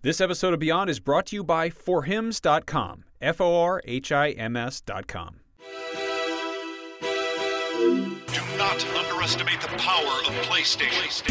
This episode of Beyond is brought to you by forhims.com. F O R H I M S.com. Do not underestimate the power of PlayStation.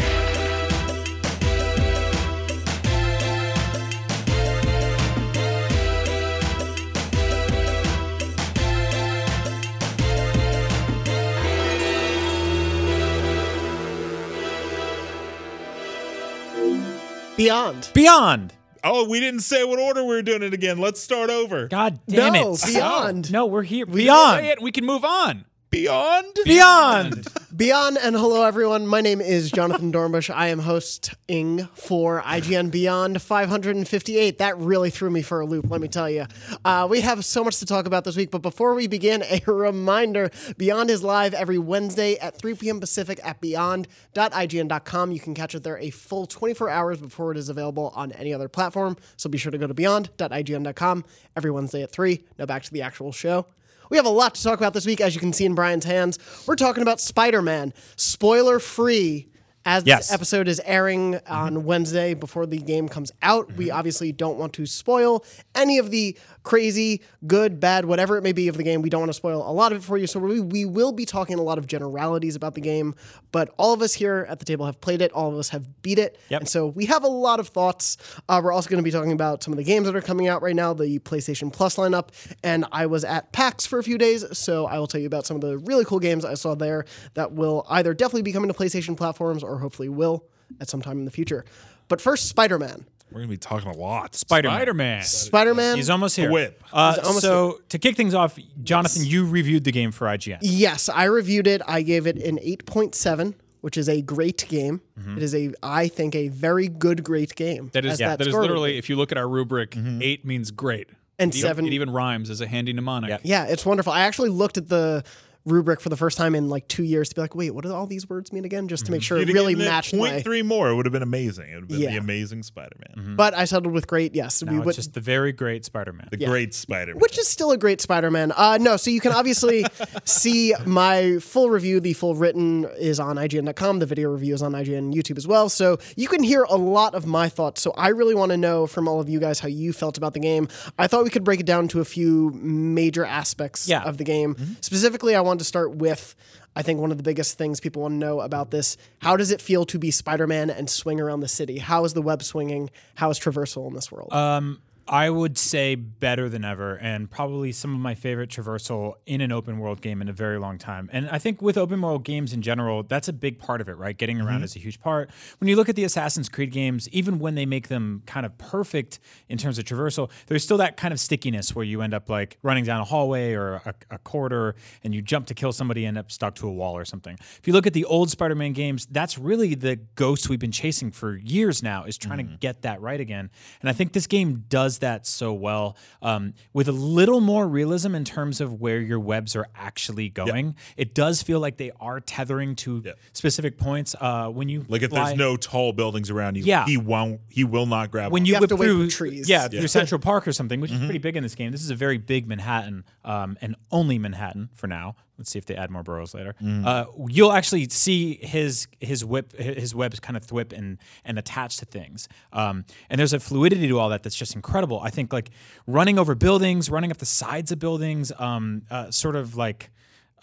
Beyond. Beyond. Oh, we didn't say what order we were doing it again. Let's start over. God damn no, it. Beyond. No, we're here. Say Beyond. it, we can move on. Beyond? Beyond. Beyond and hello everyone. My name is Jonathan Dornbush. I am hosting for IGN Beyond 558. That really threw me for a loop, let me tell you. Uh, we have so much to talk about this week, but before we begin, a reminder Beyond is live every Wednesday at 3 p.m. Pacific at beyond.ign.com. You can catch it there a full 24 hours before it is available on any other platform. So be sure to go to beyond.ign.com every Wednesday at 3. Now back to the actual show. We have a lot to talk about this week, as you can see in Brian's hands. We're talking about Spider Man, spoiler free. As this Yes. episode is airing on mm-hmm. Wednesday before the game comes out, we mm-hmm. obviously don't want to spoil any of the crazy, good, bad, whatever it may be of the game. We don't want to spoil a lot of it for you. So we, we will be talking a lot of generalities about the game, but all of us here at the table have played it. All of us have beat it. Yep. And so we have a lot of thoughts. Uh, we're also going to be talking about some of the games that are coming out right now, the PlayStation Plus lineup. And I was at PAX for a few days, so I will tell you about some of the really cool games I saw there that will either definitely be coming to PlayStation platforms or hopefully will at some time in the future. But first, Spider Man. We're going to be talking a lot. Spider-Man. Spider-Man. Spider Man. He's almost here. whip. Uh, He's almost so to kick things off, Jonathan, you reviewed the game for IGN. Yes, I reviewed it. I gave it an 8.7, which is a great game. It is a, I think, a very good, great game. That is as that is score would literally, be. if you look at our rubric, eight means great. And It even- seven- It even rhymes as a handy mnemonic. Yeah, it's wonderful. I actually looked at the rubric for the first time in like two years to be like, wait, what do all these words mean again? Just to make mhm. sure it You'd have really given it matched point my. three more. It would have been amazing. It would have been Yeah. the amazing Spider-Man. Mm-hmm. But I settled with great. Yes, we Now would. it's just the very great Spider-Man. The great Spider-Man. which is still a great Spider-Man. Uh, no, so you can obviously see my full review. The full written is on IGN.com. The video review is on IGN and YouTube as well. So you can hear a lot of my thoughts. So I really want to know from all of you guys how you felt about the game. I thought we could break it down to a few major aspects Yeah. of the game. Mm-hmm. Specifically, I to start with. I think one of the biggest things people want to know about this how does it feel to be Spider Man and swing around the city? How is the web swinging? How is traversal in this world? Um, I would say better than ever, and probably some of my favorite traversal in an open world game in a very long time. And I think with open world games in general, that's a big part of it, right? Getting around mm-hmm. is a huge part. When you look at the Assassin's Creed games, even when they make them kind of perfect in terms of traversal, there's still that kind of stickiness where you end up like running down a hallway or a, a corridor and you jump to kill somebody and end up stuck to a wall or something. If you look at the old Spider Man games, that's really the ghost we've been chasing for years now, is trying to mm. get that right again. And I think this game does that so well um, with a little more realism in terms of where your webs are actually going. It does feel like they are tethering to Yeah. specific points. Uh, when you like if fly- there's no tall buildings around you, Yeah. he won't. He will not grab. when one. you, have whip to through trees. yeah, through Central Park or something, which is pretty big in this game. This is a very big Manhattan, um, and only Manhattan for now. Let's see if they add more boroughs later. Uh, you'll actually see his his whip his webs kind of thwip and and attach to things. Um, and there's a fluidity to all that that's just incredible. I think like running over buildings, running up the sides of buildings, um, uh, sort of like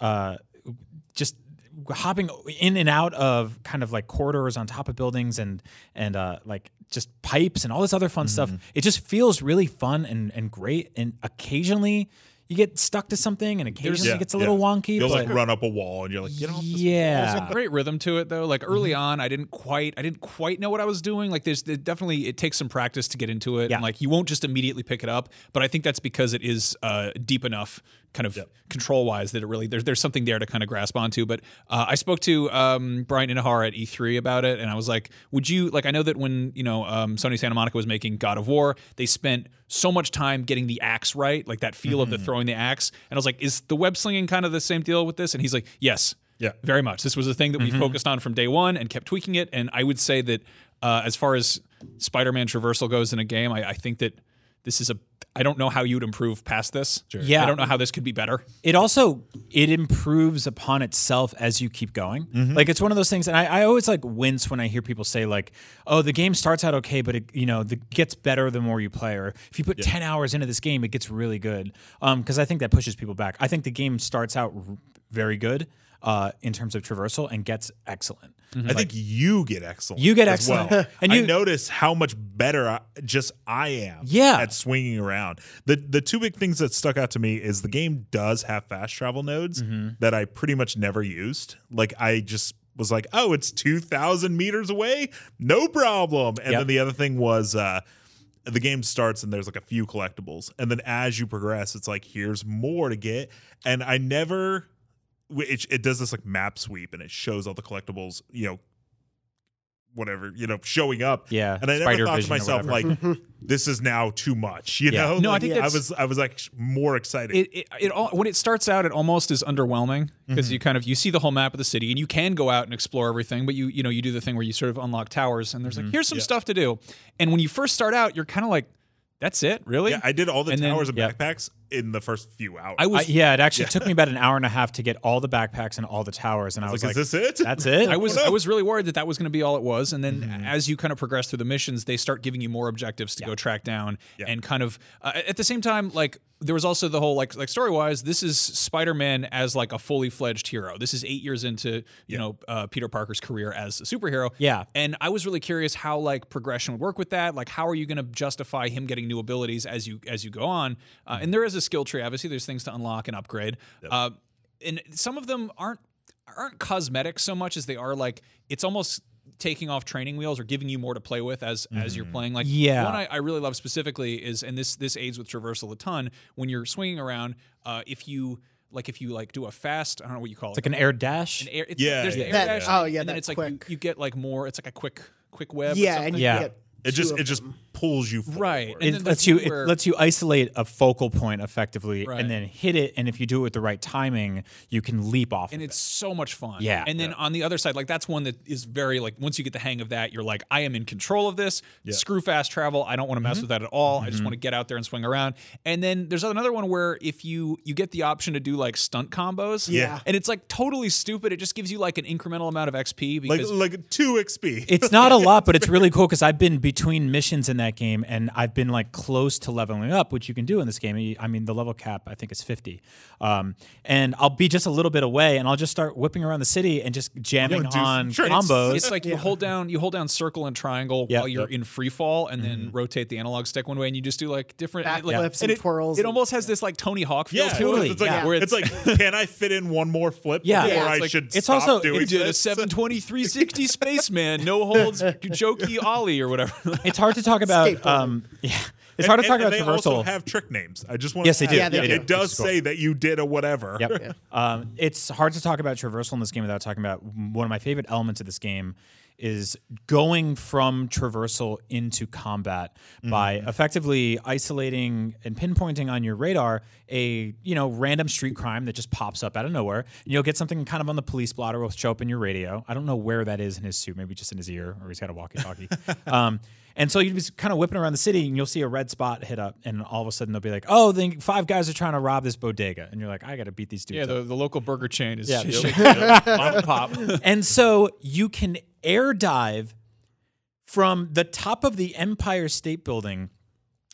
uh, just hopping in and out of kind of like corridors on top of buildings and and uh, like just pipes and all this other fun stuff. It just feels really fun and and great. And occasionally you get stuck to something, and occasionally it gets a little wonky. You'll but like run up a wall and you're like, get off this yeah, There's a great rhythm to it though. Like early on, I didn't quite, I didn't quite know what I was doing. Like there's there definitely, it takes some practice to get into it, Yeah. and like you won't just immediately pick it up. But I think that's because it is uh, deep enough, kind of control wise, that it really there's there's something there to kind of grasp onto. But uh, I spoke to um, Bryan Intihar at E3 about it, and I was like, would you like? I know that when you know um, Sony Santa Monica was making God of War, they spent so much time getting the axe right, like that feel of the throwing the axe. And I was like, is the web slinging kind of the same deal with this? And he's like, yes. Yeah. Very much. This was a thing that we focused on from day one and kept tweaking it. And I would say that uh, as far as Spider-Man traversal goes in a game, I, I think that this is a I don't know how you'd improve past this. Yeah. I don't know how this could be better. it also it improves upon itself as you keep going like it's one of those things and I, I always like wince when i hear people say like oh the game starts out okay but it you know the gets better the more you play or if you put 10 hours into this game it gets really good um because i think that pushes people back i think the game starts out r- very good uh in terms of traversal and gets excellent I think you get excellent. You get excellent. well. And I you- notice how much better I, just I am. Yeah. at swinging around. the The two big things that stuck out to me is the game does have fast travel nodes Mm-hmm. that I pretty much never used. Like I just was like, oh, it's two thousand meters away, no problem. And Yep. then the other thing was. uh the game starts and there's like a few collectibles and then as you progress it's like here's more to get and i never it, it does this like map sweep and it shows all the collectibles you know whatever you know showing up. Yeah, and i never thought to vision or myself like this is now too much you Yeah. know? No, I Like, think i was i was like more excited. It, it, it all, when it starts out, it almost is underwhelming because you mm-hmm. kind of you see the whole map of the city and you can go out and explore everything, but you you know you do the thing where you sort of unlock towers and there's like mm-hmm. here's some stuff to do, and when you first start out, you're kind of like, that's it, really? yeah i did all the And then- towers and yeah. backpacks in the first few hours I was I, yeah it actually took me about an hour and a half to get all the backpacks and all the towers and i was, like, like, is this it that's it I was. I was really worried that that was going to be all it was, and then as you kind of progress through the missions, they start giving you more objectives to go track down, Yeah. and kind of uh, at the same time, like there was also the whole like like story wise, this is Spider Man as like a fully fledged hero. This is eight years into you know uh, Peter Parker's career as a superhero. Yeah. and I was really curious how like progression would work with that. Like, how are you going to justify him getting new abilities as you as you go on? Uh, and there is a skill tree. Obviously, there's things to unlock and upgrade. Uh, and some of them aren't aren't cosmetic so much as they are like it's almost taking off training wheels or giving you more to play with as as you're playing like Yeah. one I, I really love specifically is and this this aids with traversal a ton when you're swinging around uh if you like if you like do a fast I don't know what you call it's it like an air dash an air, it's, Yeah, there's the air That- dash oh, yeah, and then that it's like you, you get like more it's like a quick quick web or Yeah, something. and you Yeah. get it two just of it just pulls you forward. Right. And it there's lets you where- it lets you isolate a focal point effectively Right. and then hit it and if you do it with the right timing you can leap off and of it's so much fun. Yeah. And then on the other side, like that's one that is very like once you get the hang of that, you're like, I am in control of this. Screw fast travel. I don't want to Mm-hmm. mess with that at all. I just want to get out there and swing around. And then there's another one where if you you get the option to do like stunt combos. Yeah. And it's like totally stupid. It just gives you like an incremental amount of XP like because like two xp it's not a lot, but it's really cool because I've been between missions in that game and I've been like close to leveling up, which you can do in this game. I mean, the level cap I think is fifty, um, and I'll be just a little bit away and I'll just start whipping around the city and just jamming do on tricks. combos. It's like you hold down you hold down circle and triangle Yep. while you're Yep. in free fall and then rotate the analog stick one way and you just do like different Backflips like, and it, twirls It and- almost has this like Tony Hawk feel yeah, to totally, it. It's like, yeah. Where it's like, can I fit in one more flip Yeah. before Yeah, I like- should it's stop also- doing He did a this? 720 360 spaceman, no holds, jokey ollie or whatever. It's hard to talk about. Um, yeah, it's hard to talk and, about and they also traversal. have trick names. I just want Yes, to they do. Yeah, they it, do. it does cool. say that you did a whatever. Yep. um, it's hard to talk about traversal in this game without talking about one of my favorite elements of this game is going from traversal into combat by effectively isolating and pinpointing on your radar a you know random street crime that just pops up out of nowhere. And you'll get something kind of on the police blotter will show up in your radio. I don't know where that is in his suit, maybe just in his ear or he's got a walkie-talkie. um, and so you'd be kind of whipping around the city and you'll see a red spot hit up and all of a sudden they'll be like, oh, the five guys are trying to rob this bodega. And you're like, I got to beat these dudes Yeah, up. the, the local burger chain is Yeah. mom and pop. and so you can air dive from the top of the Empire State Building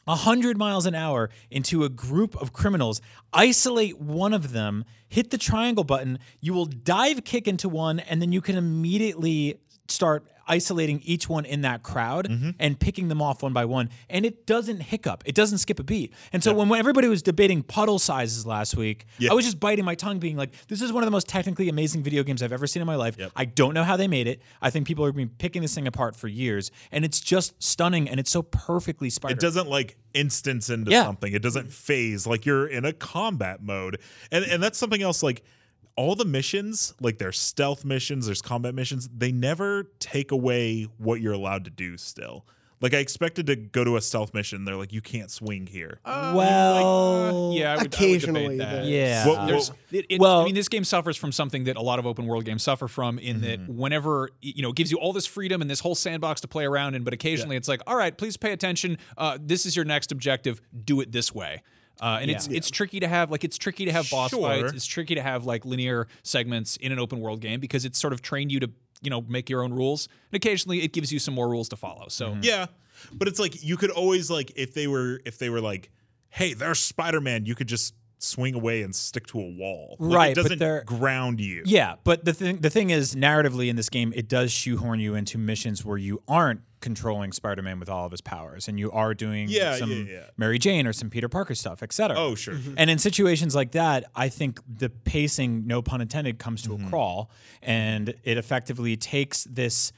100 miles an hour into a group of criminals, isolate one of them, hit the triangle button, you will dive kick into one, and then you can immediately start isolating each one in that crowd mm-hmm. and picking them off one by one. And it doesn't hiccup, it doesn't skip a beat. And so when, when everybody was debating puddle sizes last week, I was just biting my tongue, being like, this is one of the most technically amazing video games I've ever seen in my life. I don't know how they made it. I think people have been picking this thing apart for years, and it's just stunning and it's so perfectly spider. It doesn't like instance into Yeah. something. It doesn't phase like you're in a combat mode. And and that's something else like all the missions, like there's stealth missions, there's combat missions, they never take away what you're allowed to do still. Like I expected to go to a stealth mission. They're like, you can't swing here. Uh, uh, well, yeah, I would, I would Occasionally, debate that. yeah. What- There's, what- it, it, Well- I mean, this game suffers from something that a lot of open world games suffer from. In that, mm-hmm. whenever you know, it gives you all this freedom and this whole sandbox to play around in, but occasionally it's like, all right, please pay attention. Uh, this is your next objective. Do it this way. Uh, and it's it's tricky to have like it's tricky to have boss Sure. fights. It's tricky to have like linear segments in an open world game because it's sort of trained you to you know make your own rules. And occasionally it gives you some more rules to follow. So Yeah, but it's like you could always like if they were if they were like, hey, there's Spider Man. You could just swing away and stick to a wall. Like, Right, It but doesn't they're- ground you. Yeah, but the thing the thing is, narratively in this game, it does shoehorn you into missions where you aren't controlling Spider-Man with all of his powers, and you are doing Yeah, some yeah, yeah. Mary Jane or some Peter Parker stuff, etc. Oh, sure. And in situations like that, I think the pacing, no pun intended, comes to Mm-hmm. a crawl, and it effectively takes this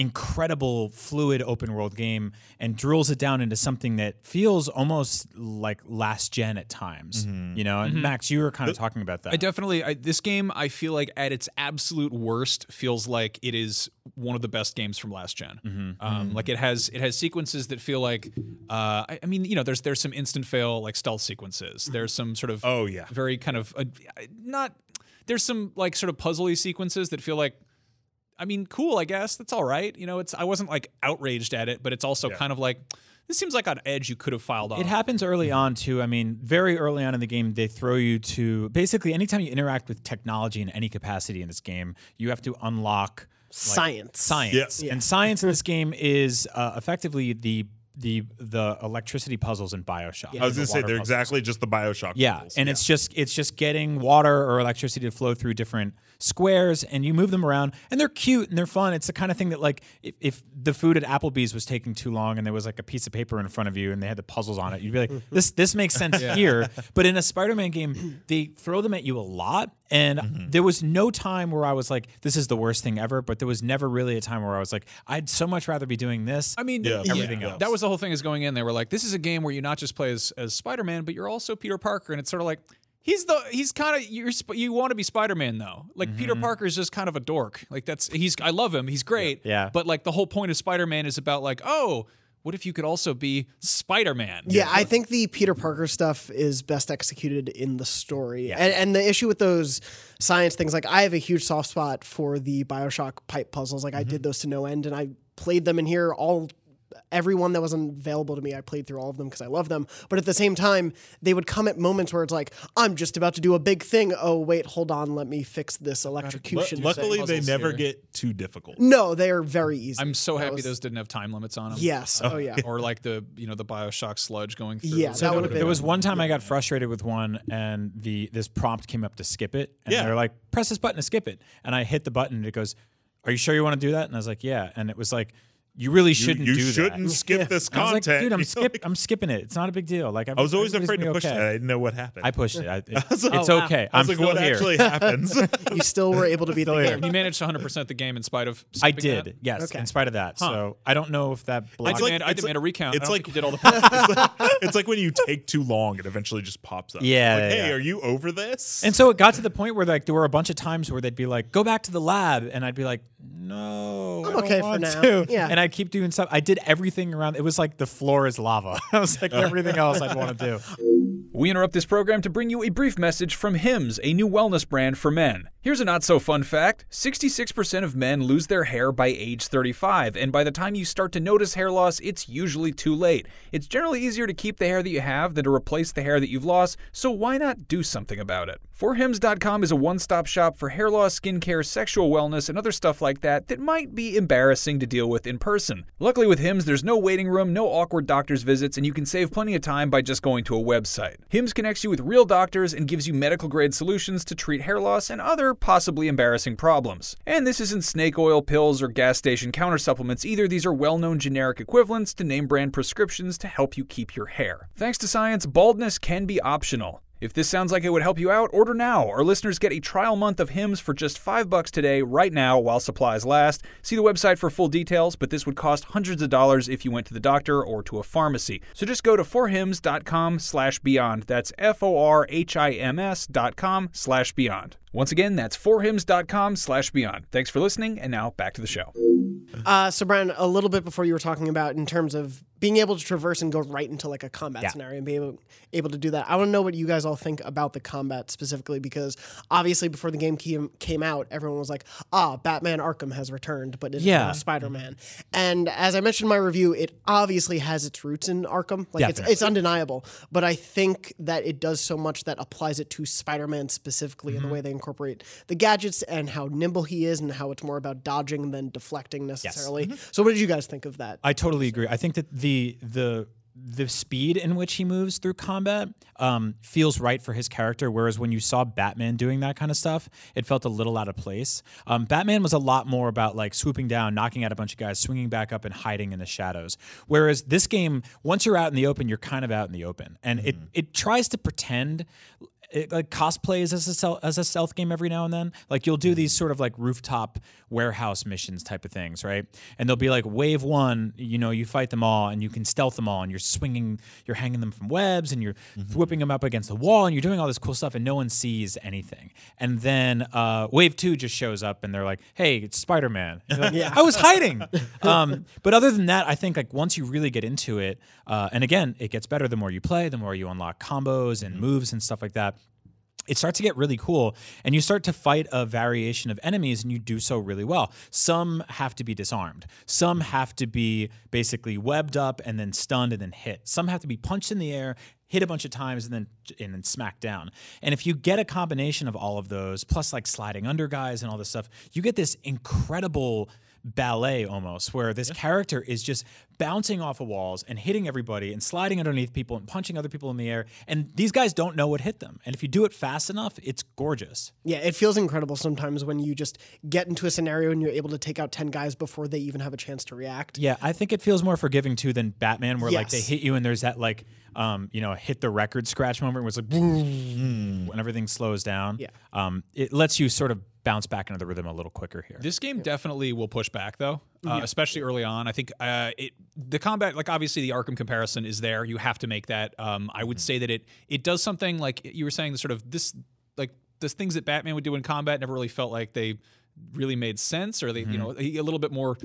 incredible fluid open world game and drills it down into something that feels almost like last gen at times Mm-hmm. you know? And max you were kind of talking about that. I definitely I, this game I feel like at its absolute worst feels like it is one of the best games from last general Um, like it has it has sequences that feel like uh, I, I mean you know there's there's some instant fail like stealth sequences. There's some sort of Oh, yeah. very kind of uh, not there's some like sort of puzzly sequences that feel like I mean cool I guess that's all right you know it's I wasn't like outraged at it but it's also kind of like this seems like on edge you could have filed off. It happens early on too. I mean, very early on in the game, they throw you to basically anytime you interact with technology in any capacity in this game, you have to unlock like, Science. Science, Yeah. and science in this game is uh, effectively the the the electricity puzzles in Bioshock. I was gonna say they're puzzles. exactly just the Bioshock. Yeah, puzzles. and it's just it's just getting water or electricity to flow through different squares, and you move them around, and they're cute and they're fun. It's the kind of thing that like if, if the food at Applebee's was taking too long, and there was like a piece of paper in front of you, and they had the puzzles on it, you'd be like, this this makes sense here. But in a Spider-Man game, they throw them at you a lot, and mm-hmm. there was no time where I was like, this is the worst thing ever. But there was never really a time where I was like, I'd so much rather be doing this. I mean, Yeah, yeah, everything else. That was the whole thing is going in. They were like, this is a game where you not just play as, as Spider Man, but you're also Peter Parker. And it's sort of like, he's the he's kind of you're you want to be Spider Man though. Like Peter mm-hmm. Parker is just kind of a dork. Like that's he's I love him. He's great. Yeah. But like the whole point of Spider Man is about like, oh, what if you could also be Spider Man? Yeah, I think the Peter Parker stuff is best executed in the story. And, and the issue with those science things, like I have a huge soft spot for the Bioshock pipe puzzles. Like I did mm-hmm. those to no end and I played them in here all everyone that was available to me i played through all of them because i love them but at the same time they would come at moments where it's like i'm just about to do a big thing oh wait hold on let me fix this Lu- electrocution luckily they never here. get too difficult. no they are very easy I'm so That happy was- those didn't have time limits on them. yes uh, oh yeah Or like the you know the Bioshock sludge going through. Yeah, So that there would've would've There was one time I got frustrated with one, and the this prompt came up to skip it, and Yeah. they're like, "Press this button to skip it," and I hit the button, and it goes, "Are you sure you want to do that?" And I was like, "Yeah," and it was like, "You really shouldn't do it. you do shouldn't that." skip this And I was content. like, "Dude, I'm skip, like- I'm skipping it. It's not a big deal." Like I was always afraid to push okay. it. I didn't know what happened. I pushed it. I, it- it's wow. okay. I I'm was like, still what here. actually happens? you still were able to be the Still You managed 100 percent the game in spite of. I skipping that? did, yes, Okay. in spite of that. So I don't know if that. I blocked- demand, I it's demand a recount. it's I don't like- think you did all the. it's like when you take too long, it eventually just pops up. Yeah, hey, are you over this? And so it got to the point where like there were a bunch of times where they'd be like, "Go back to the lab," and I'd be like, "No, I'm okay for now." to." Yeah. And I'd keep doing stuff. I did everything around. It was like the floor is lava. I was like uh. everything else I'd want to do. We interrupt this program to bring you a brief message from Hims, a new wellness brand for men. Here's a not so fun fact 66% of men lose their hair by age 35, and by the time you start to notice hair loss, it's usually too late. It's generally easier to keep the hair that you have than to replace the hair that you've lost, so why not do something about it? ForHims.com is a one stop shop for hair loss, skincare, sexual wellness, and other stuff like that that might be embarrassing to deal with in person. Luckily, with Hims, there's no waiting room, no awkward doctor's visits, and you can save plenty of time by just going to a website. Hims connects you with real doctors and gives you medical grade solutions to treat hair loss and other possibly embarrassing problems. And this isn't snake oil pills or gas station counter supplements either. These are well known generic equivalents to name brand prescriptions to help you keep your hair. Thanks to science, baldness can be optional. If this sounds like it would help you out, order now. Our listeners get a trial month of Hims for just 5 bucks today right now while supplies last. See the website for full details, but this would cost hundreds of dollars if you went to the doctor or to a pharmacy. So just go to forhims.com slash beyond. That's F-O-R-H-I-M-S dot com slash beyond. Once again, that's forhims.com slash beyond. Thanks for listening, and now back to the show. Uh, so, Brian, a little bit before you were talking about in terms of being able to traverse and go right into like a combat Yeah. scenario and be able, able to do that. I want to know what you guys all think about the combat specifically because obviously before the game came, came out, everyone was like, ah, Batman Arkham has returned, but it's Yeah. now Spider-Man. And as I mentioned in my review, it obviously has its roots in Arkham. Like it's, Definitely. it's undeniable, but I think that it does so much that applies it to Spider-Man specifically in the way they incorporate the gadgets and how nimble he is and how it's more about dodging than deflecting necessarily. So what did you guys think of that? I totally agree. I think that the the the the speed in which he moves through combat um, feels right for his character. Whereas when you saw Batman doing that kind of stuff, it felt a little out of place. Um, Batman was a lot more about like swooping down, knocking out a bunch of guys, swinging back up, and hiding in the shadows. Whereas this game, once you're out in the open, you're kind of out in the open, and it it tries to pretend. It like cosplays as a stealth, as a stealth game every now and then. Like you'll do these sort of like rooftop warehouse missions type of things, right? And they'll be like wave one, you know, you fight them all and you can stealth them all, and you're swinging, you're hanging them from webs, and you're whipping them up against the wall, and you're doing all this cool stuff, and no one sees anything. And then uh, wave two just shows up, and they're like, "Hey, it's Spider Man." Yeah. I was hiding. um, but other than that, I think like once you really get into it, uh, and again, it gets better the more you play, the more you unlock combos and moves and stuff like that it starts to get really cool and you start to fight a variation of enemies and you do so really well. Some have to be disarmed. Some have to be basically webbed up and then stunned and then hit. Some have to be punched in the air hit a bunch of times and then and then smacked down. And if you get a combination of all of those plus like sliding under guys and all this stuff you get this incredible ballet almost where this character is just bouncing off of walls and hitting everybody and sliding underneath people and punching other people in the air. And these guys don't know what hit them. And if you do it fast enough it's gorgeous. Yeah, it feels incredible sometimes when you just get into a scenario and you're able to take out 10 guys before they even have a chance to react. yeah i think it feels more forgiving too than batman where like they hit you and there's that like um, you know hit the record scratch moment where it's like and everything slows down. Yeah. um, it lets you sort of bounce back into the rhythm a little quicker here This game definitely will push back though, uh, especially early on. I think uh, it the combat, like obviously the Arkham comparison is there. You have to make that. Um, I would say that it it does something like you were saying, the sort of this like the things that Batman would do in combat never really felt like they really made sense, or they you know a little bit more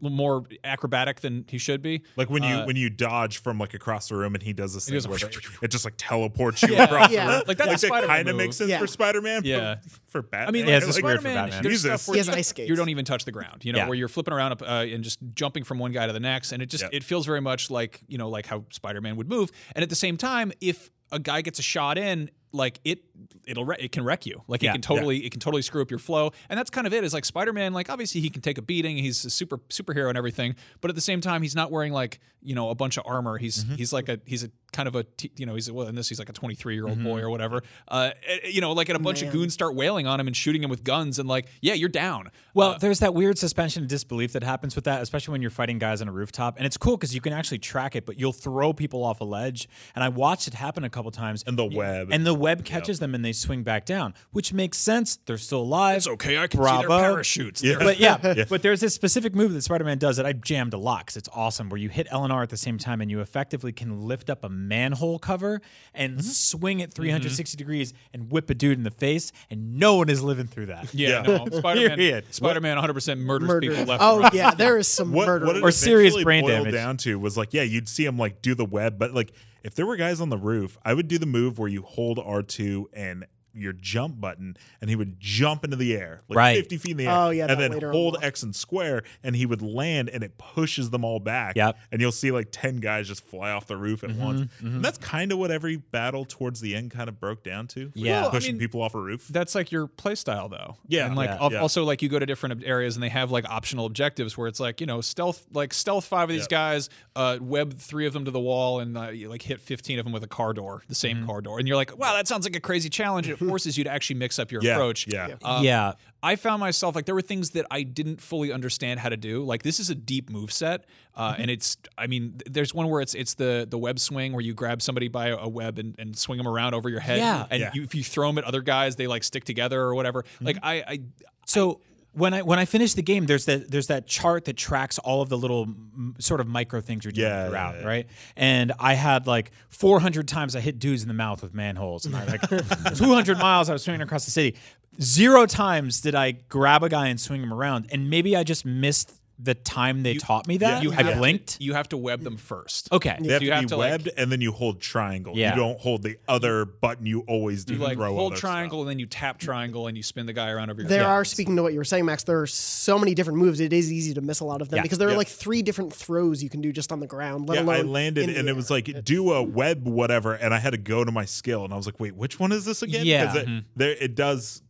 more acrobatic than he should be. Like when you Uh, when you dodge from like across the room and he does this thing does where it, it just like teleports you Yeah. across Yeah. the room. Like, that's a that Spider-Man kind of makes sense Yeah. for Spider-Man. Yeah. but for Batman. I mean, Yeah, like, it's just weird for Spider-Man, Batman. There's Jesus. stuff where He has you, ice skates. you don't even touch the ground. You know, Yeah. where you're flipping around up, uh, and just jumping from one guy to the next, and it just Yep. it feels very much like you know like how Spider-Man would move. And at the same time, if a guy gets a shot in, like it it'll wre- it can wreck you. Like Yeah. it can totally it can totally screw up your flow. And that's kind of it. Is like Spider-Man. Like obviously he can take a beating. He's a super superhero and everything. But at the same time, he's not wearing like you know a bunch of armor. He's Mm-hmm. he's like a he's a kind of a t- you know he's a, well in this he's like a 23 year old Mm-hmm. boy or whatever. Uh, eh, you know like and a bunch of goons start wailing on him and shooting him with guns and like yeah you're down. Well, Uh, there's that weird suspension of disbelief that happens with that, especially when you're fighting guys on a rooftop. And it's cool because you can actually track it, but you'll throw people off a ledge. And I watched it happen a couple times. And the web. And the web catches them and they swing back down, which makes sense. They're still alive. It's okay. I can see Bravo. their parachutes. Yeah. But yeah, but there's this specific move that Spider-Man does that I jammed a lot because it's awesome. Where you hit LNR at the same time and you effectively can lift up a manhole cover and Mm-hmm. swing it 360 degrees and whip a dude in the face, and no one is living through that. Yeah, Yeah. no, Spider-Man. Spider-Man 100% murders Murder. people left. Oh right. yeah, there is some what, murder. what Or serious brain damage. down to was like, yeah, you'd see him like do the web, but like if there were guys on the roof, I would do the move where you hold R2 and your jump button and he would jump into the air like Right. 50 feet in the air Oh, yeah, and then hold unlock. x and square and he would land and it pushes them all back Yep. and you'll see like 10 guys just fly off the roof at Mm-hmm, once and that's kind of what every battle towards the end kind of broke down to Yeah. Well, I pushing mean, people off a roof That's like your play style, though. Yeah. and like Yeah. al- Yeah. also like you go to different areas and they have like optional objectives where it's like you know stealth like stealth five of these Yep. guys, uh, web three of them to the wall, and uh, you like hit fifteen of them with a car door, the Mm-hmm. same car door, and you're like, wow, that sounds like a crazy challenge. It forces you to actually mix up your yeah approach. yeah, Um, yeah. I found myself like there were things that I didn't fully understand how to do. Like this is a deep move set, uh, Mm-hmm. and it's I mean there's one where it's it's the the web swing where you grab somebody by a web and, and swing them around over your head. Yeah. and Yeah. You, if you throw them at other guys, they like stick together or whatever. Mm-hmm. Like I, I So when I when I finish the game, there's that there's that chart that tracks all of the little m- sort of micro things you're doing Yeah, throughout, yeah, yeah. right? And I had like 400 times I hit dudes in the mouth with manholes, and I like 200 miles I was swinging across the city. Zero times did I grab a guy and swing him around, and maybe I just missed the time they taught me that. You I blinked. To, you have to web them first. okay. They have you to have be to, like- webbed, and then you hold triangle. Yeah. You don't hold the other button you always do. You like throw hold triangle stuff. and then you tap triangle and you spin the guy around over your There head. are, speaking to what you were saying, Max, there are so many different moves. It is easy to miss a lot of them Yeah. because there are Yeah. like three different throws you can do just on the ground, let Yeah, alone I landed in the and it was like do a web whatever, and I had to go to my skill, and I was like, wait, which one is this again? Yeah. 'Cause it, mm-hmm. there it does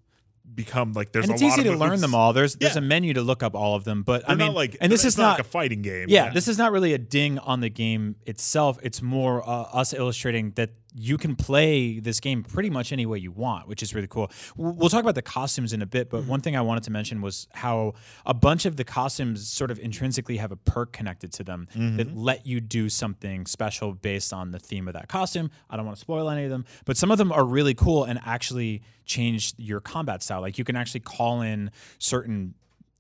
become like there's and it's a lot easy of to learn them all. There's there's Yeah. a menu to look up all of them, but I They're mean, not like and this is not, like a fighting game. yeah, this is not really a ding on the game itself. It's more uh, us illustrating that you can play this game pretty much any way you want, which is really cool. We'll talk about the costumes in a bit, but mm-hmm. one thing I wanted to mention was how a bunch of the costumes sort of intrinsically have a perk connected to them that mm-hmm. let you do something special based on the theme of that costume. I don't want to spoil any of them, but some of them are really cool and actually change your combat style. Like you can actually call in certain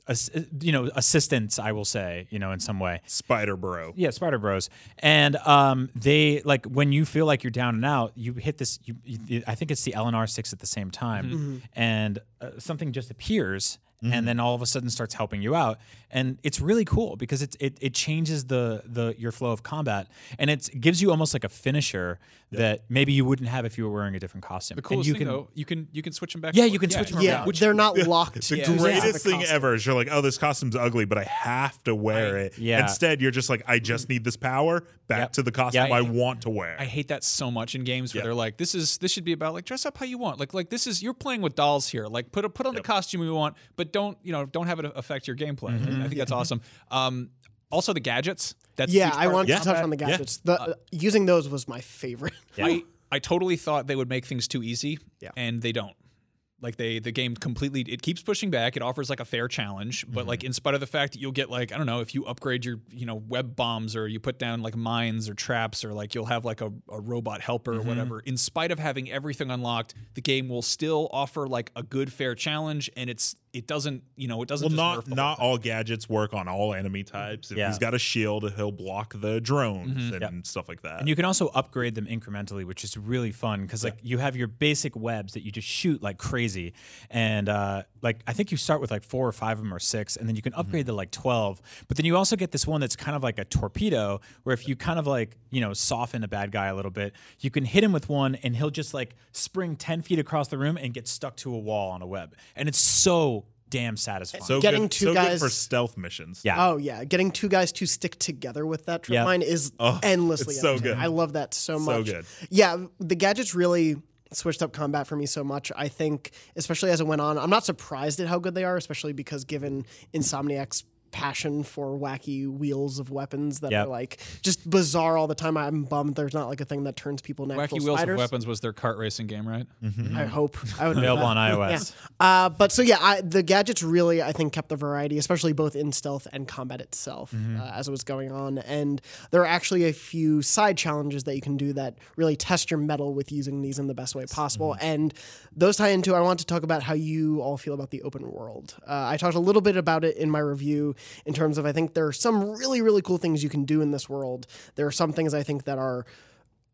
ass- you know assistants i will say you know in some way Spider Bro. yeah, Spider Bros. And um, they like when you feel like you're down and out, you hit this. You, you I think it's the LNR six at the same time, and uh, something just appears. And then all of a sudden starts helping you out, and it's really cool because it's, it it changes the the your flow of combat, and it gives you almost like a finisher that maybe you wouldn't have if you were wearing a different costume. The and coolest you thing can, though, you can you can switch them back. Yeah, and you forth. can switch 'em yeah, around. they're not locked. The to greatest the thing ever is you're like, oh, this costume's ugly, but I have to wear it. yeah. Instead, you're just like, I just need this power. Back Yep. to the costume Yeah. I want to wear. I hate that so much in games where Yeah. they're like, "This is this should be about like dress up how you want." Like like this is you're playing with dolls here. Like put a, put on the costume you want, but don't you know don't have it affect your gameplay. Mm-hmm. I think that's awesome. Um, also the gadgets. That's Yeah, I part of wanted Yeah. to touch on the Yeah. gadgets. The uh, using those was my favorite. I I totally thought they would make things too easy, Yeah. and they don't. Like they the game completely it keeps pushing back. It offers like a fair challenge, but like in spite of the fact that you'll get like I don't know if you upgrade your you know web bombs or you put down like mines or traps or like you'll have like a, a robot helper or whatever. In spite of having everything unlocked, the game will still offer like a good fair challenge, and it's it doesn't you know it doesn't well, just not nerf the not all gadgets work on all enemy mm-hmm. types. If Yeah. he's got a shield, he'll block the drones mm-hmm. and Yep. stuff like that. And you can also upgrade them incrementally, which is really fun because like you have your basic webs that you just shoot like crazy, and uh, like I think you start with like four or five of them or six, and then you can upgrade mm-hmm. to like twelve. But then you also get this one that's kind of like a torpedo, where if you kind of like you know soften a bad guy a little bit, you can hit him with one, and he'll just like spring ten feet across the room and get stuck to a wall on a web, and it's so damn satisfying. so Getting good, two so guys- good for stealth missions. yeah. Oh yeah, getting two guys to stick together with that trip Yep. mine is Oh, endlessly it's so good. I love that so much. So much. good. Yeah, the gadgets really switched up combat for me so much. I think, especially as it went on, I'm not surprised at how good they are, especially because given Insomniac's passion for wacky wheels of weapons that Yep. are like just bizarre all the time. I'm bummed there's not like a thing that turns people into actual Wacky Wheels spiders. of Weapons was their kart racing game, right? I hope. I would Available on iOS. uh, but so yeah, I, the gadgets really I think kept the variety, especially both in stealth and combat itself uh, as it was going on. And there are actually a few side challenges that you can do that really test your mettle with using these in the best way possible. And those tie into I want to talk about how you all feel about the open world. Uh, I talked a little bit about it in my review in terms of I think there are some really really cool things you can do in this world. There are some things I think that are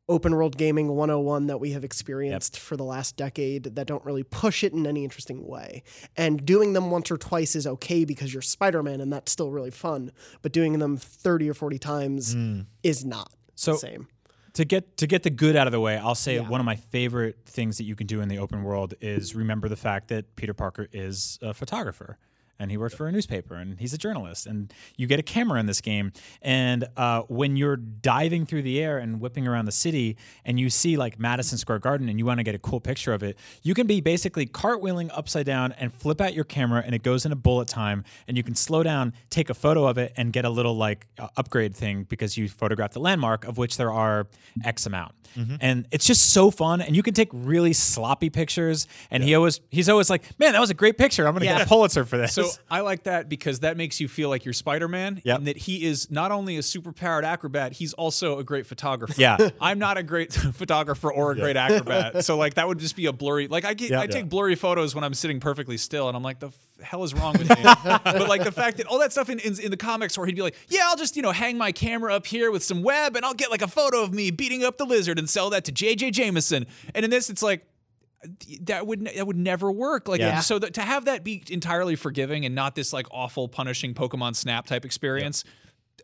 open world gaming 101 that we have experienced for the last decade that don't really push it in any interesting way. And doing them once or twice is okay because you're Spider Man and that's still really fun. But doing them 30 or 40 times hmm. is not So- the same. to get to get the good out of the way, I'll say one of my favorite things that you can do in the open world is remember the fact that Peter Parker is a photographer and he works for a newspaper and he's a journalist and you get a camera in this game and uh, when you're diving through the air and whipping around the city and you see like Madison Square Garden and you want to get a cool picture of it, you can be basically cartwheeling upside down and flip out your camera and it goes into bullet time and you can slow down, take a photo of it and get a little like uh, upgrade thing because you photographed the landmark of which there are X amount. And it's just so fun and you can take really sloppy pictures and he always he's always like, "Man, that was a great picture. I'm going to get a Pulitzer for this." So I like that because that makes you feel like you're Spider Man Yep. and that he is not only a super powered acrobat, he's also a great photographer. Yeah. I'm not a great photographer or a great acrobat. So like that would just be a blurry like I get Yeah. I Yeah. take blurry photos when I'm sitting perfectly still and I'm like the f- hell is wrong with me? but like the fact that all that stuff in, in in the comics where he'd be like, "Yeah, I'll just, you know, hang my camera up here with some web and I'll get like a photo of me beating up the lizard and sell that to JJ Jameson." And in this it's like that would that would never work. Like Yeah. so that to have that be entirely forgiving and not this like awful punishing Pokemon Snap type experience.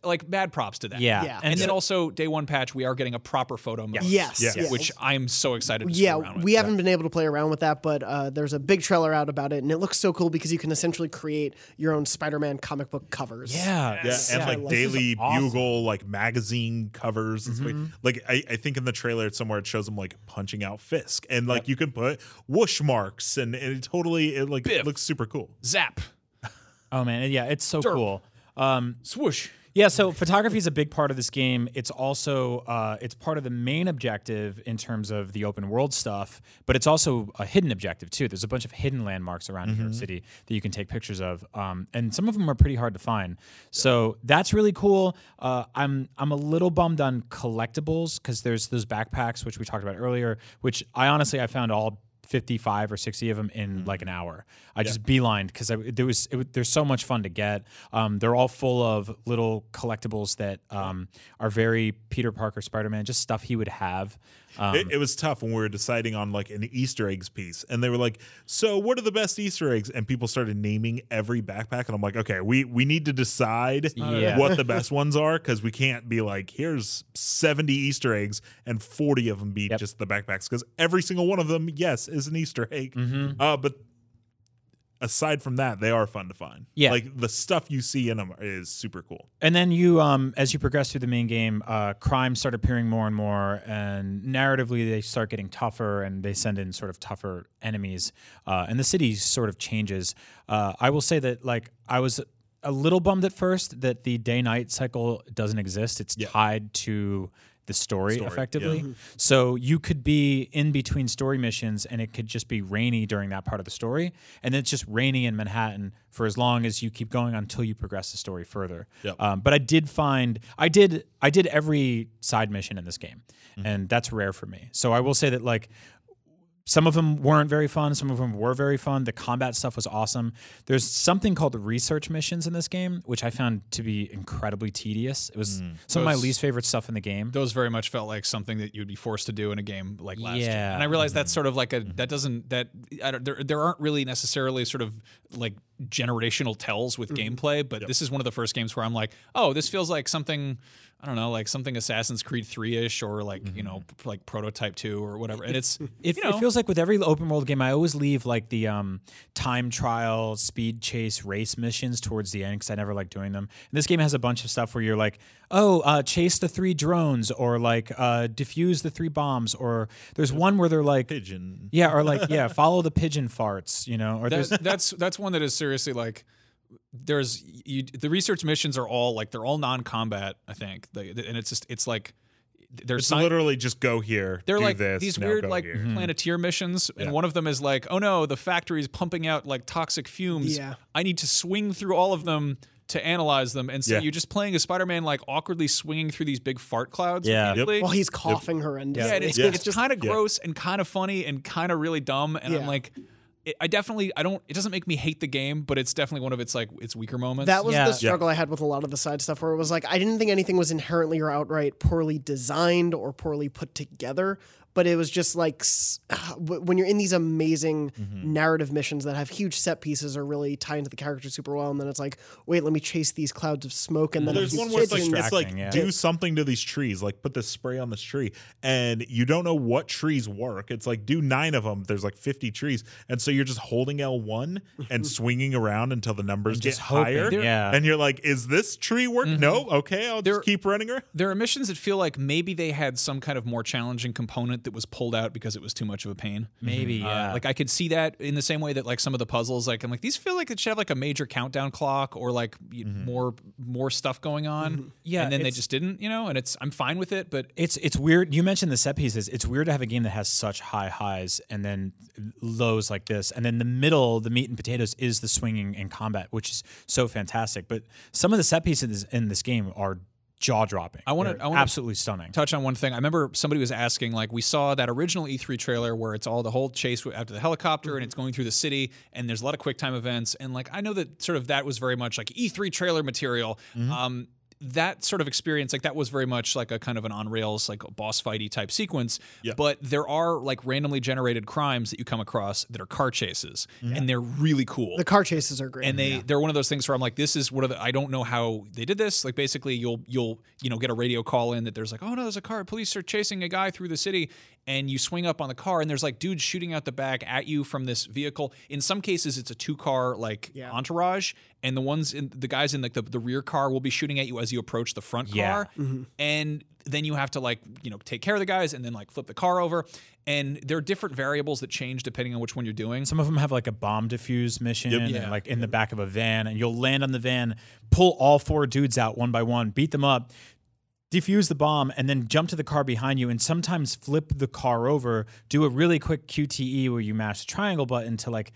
Like mad props to that. Yeah. Yeah. And, And then so- also day one patch, we are getting a proper photo mode. Yes, Yes. yes. Which I'm so excited to yeah, around with. we haven't been able to play around with that, but uh, there's a big trailer out about it, and it looks so cool because you can essentially create your own Spider-Man comic book covers. Yeah. Yeah, and I like Daily awesome. Bugle, like magazine covers. and stuff. Like I, I think in the trailer somewhere it shows him like punching out Fisk, and like you can put whoosh marks, and, and it totally it like Biff. looks super cool. Zap. Oh man, yeah, it's so Derp. cool. Um, Swoosh. Yeah, so photography is a big part of this game. It's also uh, it's part of the main objective in terms of the open world stuff, but it's also a hidden objective too. There's a bunch of hidden landmarks around New York City that you can take pictures of, um, and some of them are pretty hard to find. So that's really cool. Uh, I'm I'm a little bummed on collectibles because there's those backpacks which we talked about earlier, which I honestly I found all 55 or 60 of them in like an hour. I just beelined because there was there's so much fun to get. Um, they're all full of little collectibles that um, are very Peter Parker Spider Man, just stuff he would have. Um, it, it was tough when we were deciding on like an Easter eggs piece, and they were like, "So, what are the best Easter eggs?" And people started naming every backpack, and I'm like, "Okay, we we need to decide Yeah. what the best ones are because we can't be like, here's 70 Easter eggs and 40 of them be Yep. just the backpacks because every single one of them, yes, is an Easter egg. Mm-hmm. Uh, but aside from that, they are fun to find. Yeah. like the stuff you see in them is super cool. And then you, um, as you progress through the main game, uh, crime start appearing more and more, and narratively they start getting tougher, and they send in sort of tougher enemies, uh, and the city sort of changes. Uh, I will say that, like, I was a little bummed at first that the day-night cycle doesn't exist. It's tied to the story, Story, effectively. So you could be in between story missions and it could just be rainy during that part of the story. And then it's just rainy in Manhattan for as long as you keep going until you progress the story further. Yep. Um, but I did find I did I did every side mission in this game. And that's rare for me. So I will say that like some of them weren't very fun. Some of them were very fun. The combat stuff was awesome. There's something called the research missions in this game, which I found to be incredibly tedious. It was mm. some of my least favorite stuff in the game. Those very much felt like something that you'd be forced to do in a game like last year. Yeah. And I realize that's mm-hmm. sort of like a mm-hmm. that doesn't that I don't, there there aren't really necessarily sort of like generational tells with gameplay, but this is one of the first games where I'm like, oh, this feels like something I don't know, like something Assassin's Creed 3ish or like, you know, p- like Prototype 2 or whatever. And it's It, you know, it feels like with every open world game, I always leave like the um, time trial, speed chase, race missions towards the end because I never like doing them. And this game has a bunch of stuff where you're like, oh, uh, chase the three drones, or like uh, defuse the three bombs, or there's one where they're like, Pigeon. yeah, or like yeah, follow the pigeon farts, you know, or there's that, that's that's one that is seriously like there's you, the research missions are all like they're all non-combat i think they, and it's just it's like they're It's sci- literally just go here. they're do like this, these now weird like here. planeteer missions and Yeah. one of them is like oh no the factory is pumping out like toxic fumes Yeah. i need to swing through all of them to analyze them and so Yeah. you're just playing as spider-man like awkwardly swinging through these big fart clouds Yeah. Yep. repeatedly. While he's coughing horrendously. Yeah, and it's, Yeah. it's kind of Yeah. gross and kind of funny and kind of really dumb. And I'm like, it, I definitely, I don't. It doesn't make me hate the game, but it's definitely one of its like its weaker moments. That was Yeah. the struggle I had with a lot of the side stuff where it was like I didn't think anything was inherently or outright poorly designed or poorly put together, but it was just like when you're in these amazing Mm-hmm. narrative missions that have huge set pieces or really tie into the character super well, and then it's like, wait, let me chase these clouds of smoke, and then There's one where it's like, it's like yeah. do something to these trees, like put this spray on this tree, and you don't know what trees work. It's like do nine of them. There's like 50 trees, and so you're just holding L1 and swinging around until the numbers get hoping, higher. yeah. and you're like, is this tree work? No, okay, I'll There- just keep running around. there are missions that feel like maybe they had some kind of more challenging component that was pulled out because it was too much of a pain. maybe Uh, yeah. like I could see that in the same way that like some of the puzzles, like I'm like these feel like it should have like a major countdown clock or like y- more more stuff going on. Yeah, and then they just didn't, you know. And it's I'm fine with it, but It's it's weird. You mentioned the set pieces. It's weird to have a game that has such high highs and then lows like this, and then the middle, the meat and potatoes, is the swinging and combat, which is so fantastic. But some of the set pieces in this game are jaw dropping. I I wanna- absolutely stunning. touch on one thing. I remember somebody was asking, like, we saw that original E3 trailer where it's all the whole chase after the helicopter and it's going through the city, and there's a lot of quick time events. And like, I know that sort of that was very much like E3 trailer material. Um, that sort of experience, like that was very much like a kind of an on rails, like a boss fighty type sequence. Yeah. But there are like randomly generated crimes that you come across that are car chases, mm-hmm. and they're really cool. The car chases are great. and they they're one of those things where I'm like, this is what are the, I don't know how they did this. Like basically, you'll you'll you know get a radio call in that there's like, oh no, there's a car. Police are chasing a guy through the city, and you swing up on the car, and there's like dudes shooting out the back at you from this vehicle. In some cases, it's a two car like Yeah. entourage, and the ones in the guys in like the, the rear car will be shooting at you as you approach the front Yeah. car, mm-hmm. and then you have to like you know take care of the guys and then like flip the car over. And there are different variables that change depending on which one you're doing. Some of them have like a bomb defuse mission, Yep. and Yeah. like in the back of a van, and you'll land on the van, pull all four dudes out one by one, beat them up, defuse the bomb, and then jump to the car behind you, and sometimes flip the car over, do a really quick QTE where you mash the triangle button to like.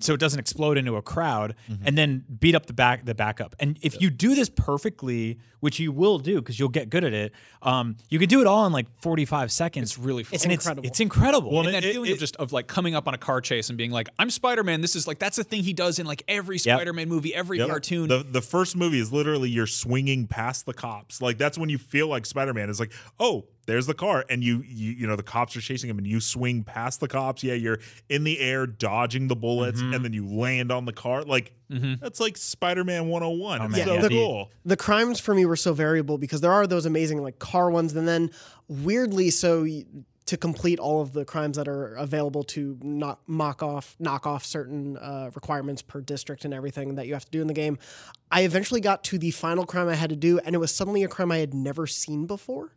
So it doesn't explode into a crowd, and then beat up the back the backup. And if you do this perfectly, which you will do because you'll get good at it, um, you can do it all in like forty five seconds. It's really fun. It's incredible. It's, it's incredible. and it- that it- feeling it- of just of like coming up on a car chase and being like, "I'm Spider-Man." This is like that's the thing he does in like every Yep. Spider-Man movie, every Yep. cartoon. The the first movie is literally you're swinging past the cops. Like that's when you feel like Spider Man is like, oh, there's the car, and you you you know the cops are chasing him, and you swing past the cops. Yeah, you're in the air dodging the bullets, Mm-hmm. and then you land on the car. Like that's like Spider Man 101. Oh, it's man, so yeah. cool. the crimes for me were so variable because there are those amazing like car ones, and then weirdly, so to complete all of the crimes that are available to knock mock off knock off certain uh, requirements per district and everything that you have to do in the game, I eventually got to the final crime I had to do, and it was suddenly a crime I had never seen before.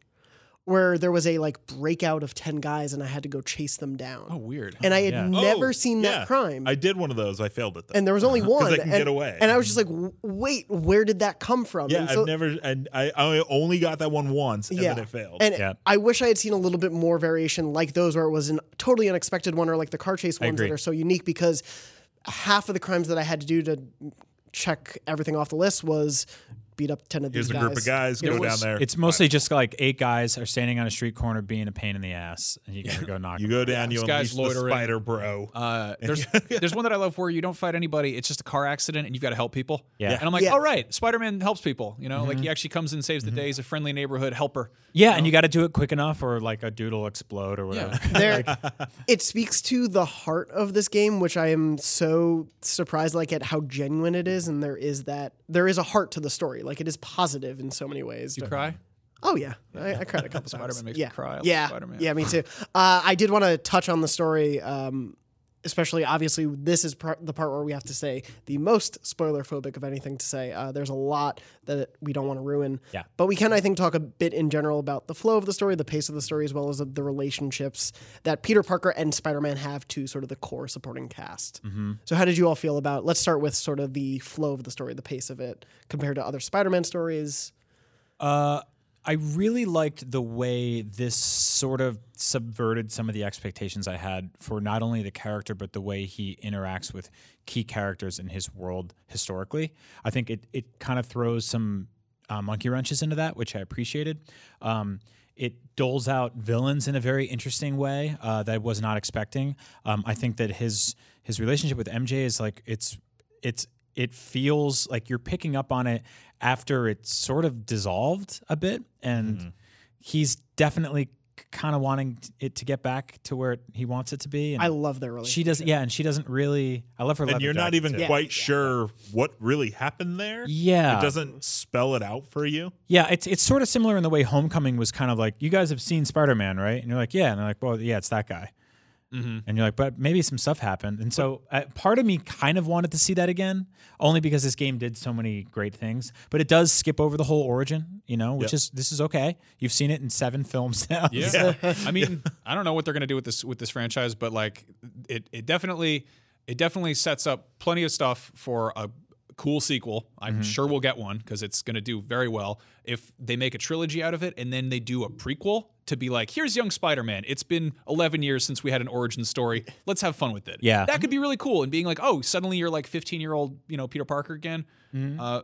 Where there was a like breakout of 10 guys and I had to go chase them down. oh, weird. and I had Yeah. never Oh, seen yeah. that crime. I did one of those. I failed it though. and there was only one. they can and, get away. And I was just like, wait, where did that come from? yeah, And so- I've never, and I, I only got that one once, and yeah. then it failed. And Yeah. I wish I had seen a little bit more variation like those where it was a totally unexpected one or like the car chase ones that are so unique because half of the crimes that I had to do to check everything off the list was beat up 10 of Here's these a group of guys. There Go was- down there. It's mostly just like eight guys are standing on a street corner being a pain in the ass, and you gotta go knock. you them go down. You This guy's unleash the loitering. spider bro. Uh, there's there's one that I love where you don't fight anybody. It's just a car accident and you've got to help people. Yeah. And I'm like, Yeah. all right, Spider-Man helps people. You know, like he actually comes and saves the day. He's a friendly neighborhood helper. Yeah, and you got to do it quick enough, or like a dude will explode or whatever. there it speaks to the heart of this game which i am so surprised like at how genuine it is and there is that there is a heart to the story like it is positive in so many ways You cry. oh yeah i, I cried a couple times Spider-Man makes me yeah. cry. I yeah Spider-Man. yeah me too uh, i did want to touch on the story um, especially obviously this is par- the part where we have to say the most spoiler phobic of anything to say. Uh, there's a lot that we don't want to ruin. Yeah. but we can i think talk a bit in general about the flow of the story the pace of the story as well as the relationships that peter parker and spider-man have to sort of the core supporting cast. So how did you all feel about let's start with sort of the flow of the story the pace of it compared to other spider-man stories? Uh, I really liked the way this sort of subverted some of the expectations I had for not only the character but the way he interacts with key characters in his world historically. I think it it kind of throws some uh, monkey wrenches into that, which I appreciated. Um, it doles out villains in a very interesting way uh, that I was not expecting. Um, I think that his his relationship with MJ is like it's it's it feels like you're picking up on it after it's sort of dissolved a bit and mm-hmm. he's definitely kind of wanting it to get back to where he wants it to be and i love their relationship she doesn't yeah and she doesn't really i love her and you're not even too. Yeah. quite sure what really happened there. yeah It doesn't spell it out for you. yeah it's it's sort of similar in the way homecoming was kind of like you guys have seen spider-man right and you're like yeah and they're like well yeah it's that guy and you're like but maybe some stuff happened and so uh, part of me kind of wanted to see that again only because this game did so many great things but it does skip over the whole origin you know which Yep. is this is okay you've seen it in seven films now Yeah. I mean, I don't know what they're gonna do with this with this franchise, but like it it definitely it definitely sets up plenty of stuff for a cool sequel. I'm sure we'll get one because it's gonna do very well. If they make a trilogy out of it and then they do a prequel to be like, here's young Spider-Man. It's been 11 years since we had an origin story. Let's have fun with it. Yeah. that could be really cool. And being like, oh, suddenly you're like 15 year old, you know, Peter Parker again. Uh,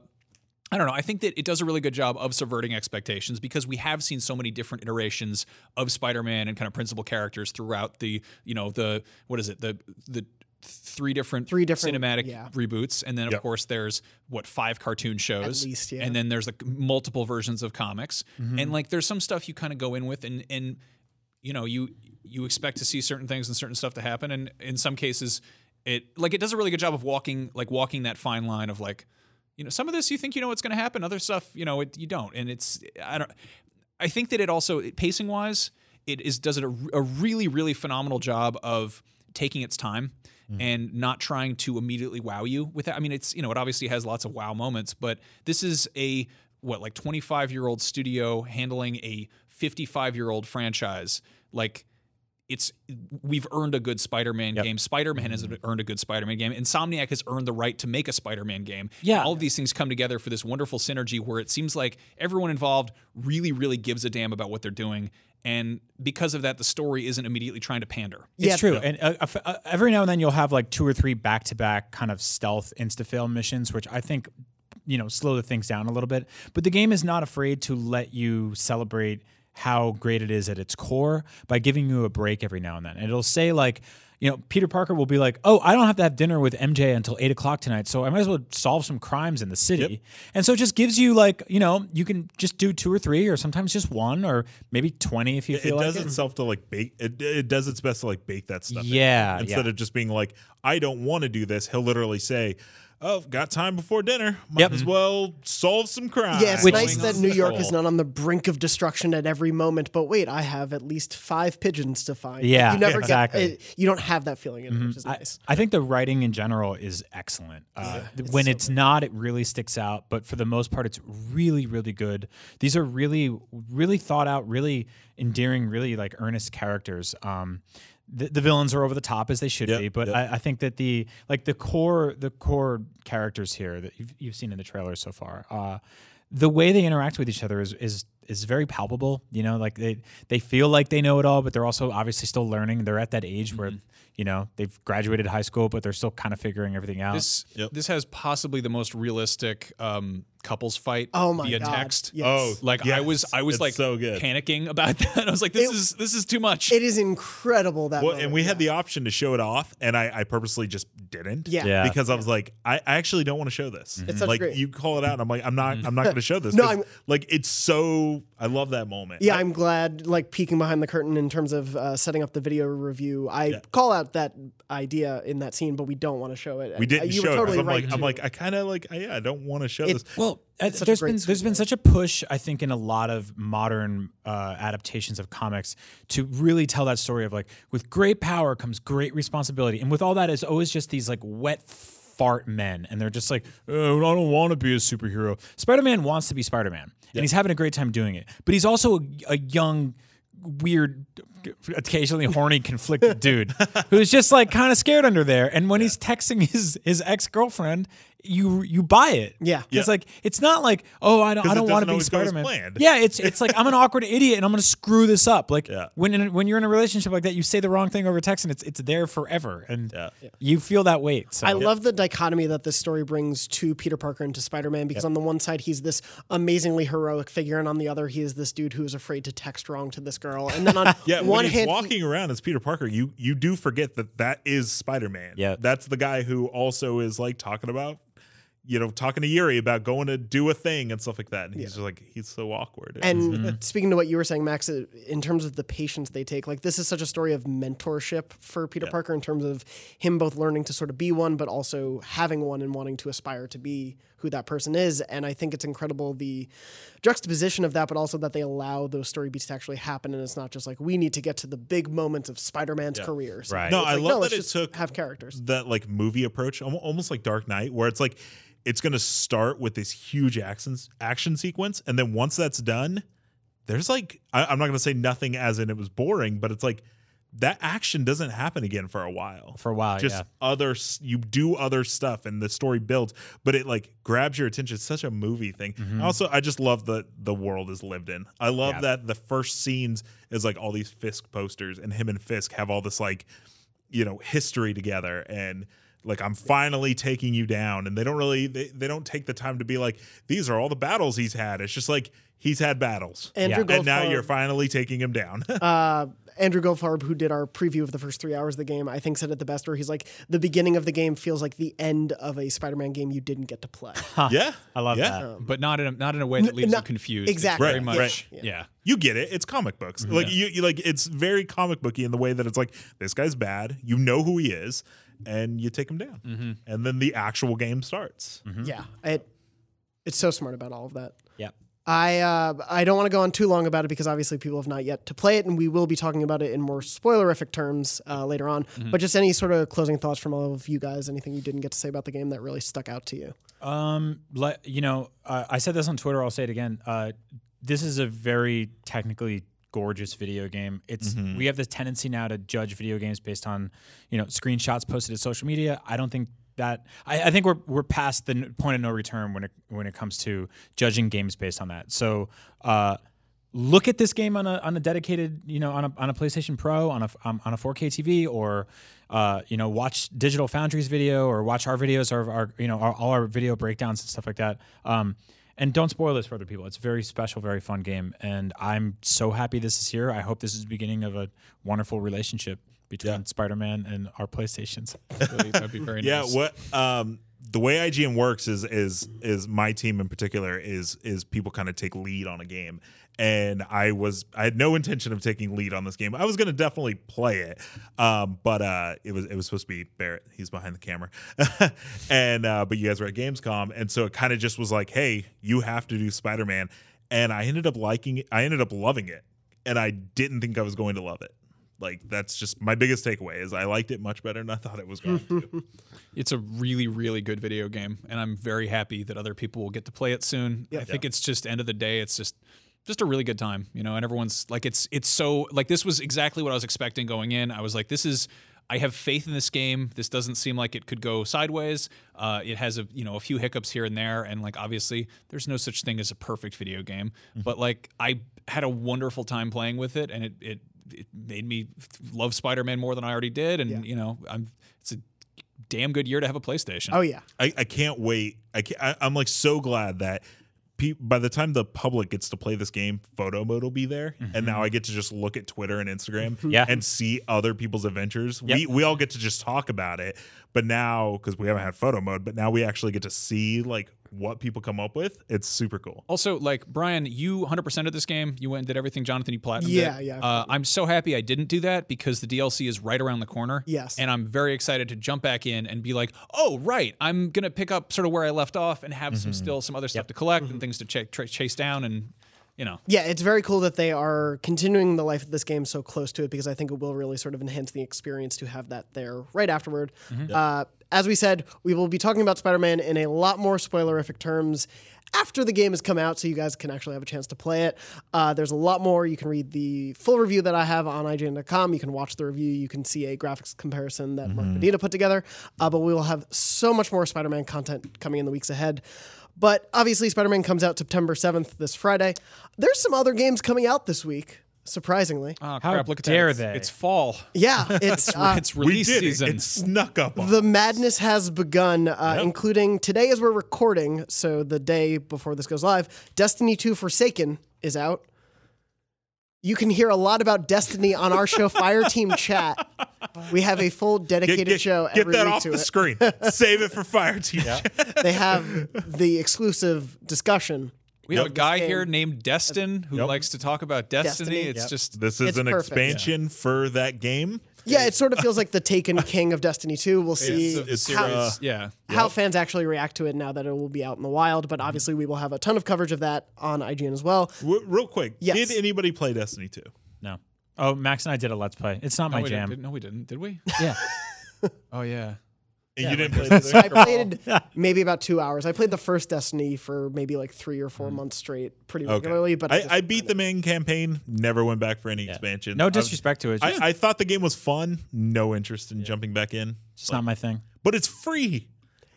I don't know. I think that it does a really good job of subverting expectations because we have seen so many different iterations of Spider-Man and kind of principal characters throughout the, you know, the what is it, the the three different Three different- cinematic yeah. reboots, and then of Yep. course there's what five cartoon shows, least, yeah. and then there's like multiple versions of comics, Mm-hmm. and like there's some stuff you kind of go in with, and and you know you you expect to see certain things and certain stuff to happen, and in some cases it like it does a really good job of walking like walking that fine line of like you know some of this you think you know what's going to happen, other stuff you know it, you don't, and it's I don't. I think that it also pacing wise, it is does it a, a really really phenomenal job of taking its time mm-hmm. and not trying to immediately wow you with that. I mean, it's you know it obviously has lots of wow moments, but this is a what like 25 year old studio handling a 55 year old franchise like it's we've earned a good Spider-Man game. Spider-Man has mm-hmm. earned a good Spider-Man game. Insomniac has earned the right to make a Spider-Man game. Yeah. all of these things come together for this wonderful synergy where it seems like everyone involved really, really gives a damn about what they're doing, and because of that, the story isn't immediately trying to pander. It's Yeah. true, and uh, uh, uh, every now and then you'll have like two or three back-to-back kind of stealth insta-fail missions, which I think you know slow the things down a little bit. But the game is not afraid to let you celebrate how great it is at its core by giving you a break every now and then. And it'll say like. You know, Peter Parker will be like, "Oh, I don't have to have dinner with MJ until eight o'clock tonight, so I might as well solve some crimes in the city." And so it just gives you like, you know, you can just do two or three, or sometimes just one, or maybe twenty if you it feel like does it. itself to like bake it, it does its best to like bake that stuff in. Yeah, instead yeah. of just being like i don't want to do this he'll literally say oh got time before dinner might Yep. as well solve some crime Yeah, it's Which- nice that New York is not on the brink of destruction at every moment. But wait, I have at least five pigeons to find. Yeah, you never exactly. Mm-hmm. get. It, you don't have that feeling, in it, which is I, nice. I think the writing in general is excellent. Uh, th- when it's not, it really sticks out. But for the most part, it's really, really good. These are really, really thought out, really endearing, really like earnest characters. Um, the, the villains are over the top as they should Yep, be, but yep. I, I think that the like the core the core characters here that you've, you've seen in the trailer so far, uh, the way they interact with each other is is is very palpable. You know, like they they feel like they know it all, but they're also obviously still learning. They're at that age where Mm-hmm. you know they've graduated high school, but they're still kind of figuring everything out. This Yep. this has possibly the most realistic um, couples fight Oh my via god! text. Yes. oh Like I was I was It's like so good panicking about that. I was like, this It- is this is too much. it is incredible that. well moment, and we had the option to show it off and i, I purposely just didn't Yeah. Yeah. because i was like I, I actually don't want to show this It's such like great- you call it out and i'm like i'm not mm-hmm. i'm not going to show this No, 'cause, I'm- like it's so i love that moment Yeah, I'm glad, like peeking behind the curtain in terms of uh, setting up the video review. I Yeah. call out that idea in that scene, but we don't want to show it. we didn't you show were it 'cause totally I'm right. like i'm to. like i kind of like yeah i don't want to show It- this Well, uh, such a there's been there's been such a push, I think, in a lot of modern uh, adaptations of comics to really tell that story of like, with great power comes great responsibility, and with all that is always just these like wet fart men, and they're just like, oh, I don't want to be a superhero. Spider Man wants to be Spider Man, and he's having a great time doing it, but he's also a, a young. Weird, occasionally horny, conflicted dude who's just like kind of scared under there. And when he's texting his his ex girlfriend, you you buy it. Yeah. It's like it's not like oh I don't 'Cause I it don't want to be always Spider Man. Yeah, it's it's like I'm an awkward idiot and I'm gonna screw this up. Like Yeah. when in, when you're in a relationship like that, you say the wrong thing over text and it's it's there forever and Yeah. you feel that weight. So I love the dichotomy that this story brings to Peter Parker and to Spider Man because on the one side he's this amazingly heroic figure, and on the other he is this dude who is afraid to text wrong to this girl. And then on Yeah, one when he's hand, he- walking around as Peter Parker, you you do forget that that is Spider Man. Yeah. that's the guy who also is like talking about, you know, talking to Yuri about going to do a thing and stuff like that. And he's just like he's so awkward. And Mm-hmm. speaking to what you were saying, Max, uh, in terms of the patience they take, like this is such a story of mentorship for Peter Parker in terms of him both learning to sort of be one, but also having one and wanting to aspire to be who that person is. And I think it's incredible the juxtaposition of that, but also that they allow those story beats to actually happen. And it's not just like we need to get to the big moments of Spider Man's career. So Right. No, I like, love let's that it just took have characters. that like movie approach, almost like Dark Knight, where it's like it's going to start with this huge action action sequence, and then once that's done, there's like I, I'm not going to say nothing as in it was boring, but it's like that action doesn't happen again for a while. for a while. Yeah. Just yeah. other you do other stuff and the story builds but it like grabs your attention it's such a movie thing mm-hmm. also i just love that the world is lived in i love Yeah. that the first scenes is like all these fisk posters and him and fisk have all this like you know history together and like I'm finally taking you down, and they don't really they, they don't take the time to be like these are all the battles he's had. It's just like he's had battles, Andrew Yeah. and now you're finally taking him down. uh, Andrew Goldfarb, who did our preview of the first three hours of the game, I think said it the best, where he's like, the beginning of the game feels like the end of a Spider-Man game you didn't get to play. yeah, I love yeah. that. but not in a, not in a way that leaves no- you confused. It's exactly. very Right, much. right. Yeah. You get it. It's comic books. Mm-hmm. Like you, you like it's very comic booky in the way that it's like this guy's bad. You know who he is, and you take them down, Mm-hmm. and then the actual game starts. Yeah, it it's so smart about all of that. Yeah. I uh, I don't want to go on too long about it because obviously people have not yet to play it, and we will be talking about it in more spoilerific terms uh, later on. Mm-hmm. But just any sort of closing thoughts from all of you guys? Anything you didn't get to say about the game that really stuck out to you? Um, let, you know, uh, I said this on Twitter. I'll say it again. Uh, this is a very technically gorgeous video game. It's we have this tendency now to judge video games based on you know screenshots posted to social media. I don't think that I, I think we're we're past the point of no return when it when it comes to judging games based on that. So. Uh, Look at this game on a on a dedicated, you know, on a on a PlayStation Pro, on a um, on a 4K TV, or uh, you know, watch Digital Foundry's video, or watch our videos, or our you know, our, all our video breakdowns and stuff like that. Um, and don't spoil this for other people. It's a very special, very fun game, and I'm so happy this is here. I hope this is the beginning of a wonderful relationship between Spider-Man and our PlayStations. Really, that'd be very Yeah, nice. what um the way IGN works is is is my team in particular is is people kind of take lead on a game. And I was I had no intention of taking lead on this game. I was gonna definitely play it. Um, but uh it was it was supposed to be Barrett. He's behind the camera. and uh but you guys were at Gamescom and so it kind of just was like, hey, you have to do Spider-Man. And I ended up liking it. I ended up loving it. And I didn't think I was going to love it. Like that's just my biggest takeaway is I liked it much better than I thought it was going to. It's a really, really good video game, and I'm very happy that other people will get to play it soon. I think it's just end of the day, it's just just a really good time, you know. And everyone's like, it's it's so like this was exactly what I was expecting going in. I was like, this is. I have faith in this game. This doesn't seem like it could go sideways. Uh, it has a you know a few hiccups here and there, and like obviously there's no such thing as a perfect video game. But like I had a wonderful time playing with it, and it it it made me love Spider-Man more than I already did. And you know, I'm it's a damn good year to have a PlayStation. Oh yeah, I, I can't wait. I, can't, I I'm like so glad that pe- by the time the public gets to play this game, photo mode will be there, and mm-hmm. now I get to just look at Twitter and Instagram, Yeah. and see other people's adventures. Yep. We we all get to just talk about it, but now because we haven't had photo mode, but now we actually get to see like what people come up with. It's super cool. Also, like Brian, you 100% of this game. You went and did everything. Jonathan, you platinumed Yeah, it. yeah. Uh, I'm so happy I didn't do that because the DLC is right around the corner. Yes. And I'm very excited to jump back in and be like, oh, right. I'm going to pick up sort of where I left off and have some still some other stuff to collect and things to ch- tra- chase down and, you know. yeah. It's very cool that they are continuing the life of this game so close to it because I think it will really sort of enhance the experience to have that there right afterward. Uh, as we said, we will be talking about Spider-Man in a lot more spoilerific terms after the game has come out, so you guys can actually have a chance to play it. Uh, there's a lot more. You can read the full review that I have on IGN.com. You can watch the review. You can see a graphics comparison that Mark Medina put together. Uh, but we will have so much more Spider-Man content coming in the weeks ahead. But obviously, Spider-Man comes out September 7th this Friday. There's some other games coming out this week, surprisingly. Oh, How crap. Look at dare that. It's- they. It's fall. Yeah, it's uh, it's We did season. it. It snuck up on. the madness has begun, uh, including today as we're recording, so the day before this goes live. Destiny 2 Forsaken is out. You can hear a lot about Destiny on our show Fireteam Chat. We have a full dedicated get- show get every that week off to the it. screen. Save it for Fire Team. They have the exclusive discussion. We have a guy here named Destin who Yep. likes to talk about Destiny. Destiny. It's Yep. just This is an perfect. expansion for that game. Yeah, it sort of feels like the Taken King of Destiny 2. We'll see it's, it's, how, uh, yeah. how fans actually react to it now that it will be out in the wild. But obviously, we will have a ton of coverage of that on IGN as well. W- real quick, Yes. did anybody play Destiny 2? No. Oh, Max and I did a let's play. It's not No, my jam. Didn't, no, we didn't. Did we? Yeah. Oh, yeah. And you didn't play So? I played maybe about two hours. I played the first Destiny for maybe like three or four mm. months straight, pretty regularly. But I, just- I beat the main campaign, never went back for any expansion. No I- disrespect to it. It's I, I thought the game was fun. No interest in jumping back in. it's not my thing. But it's free.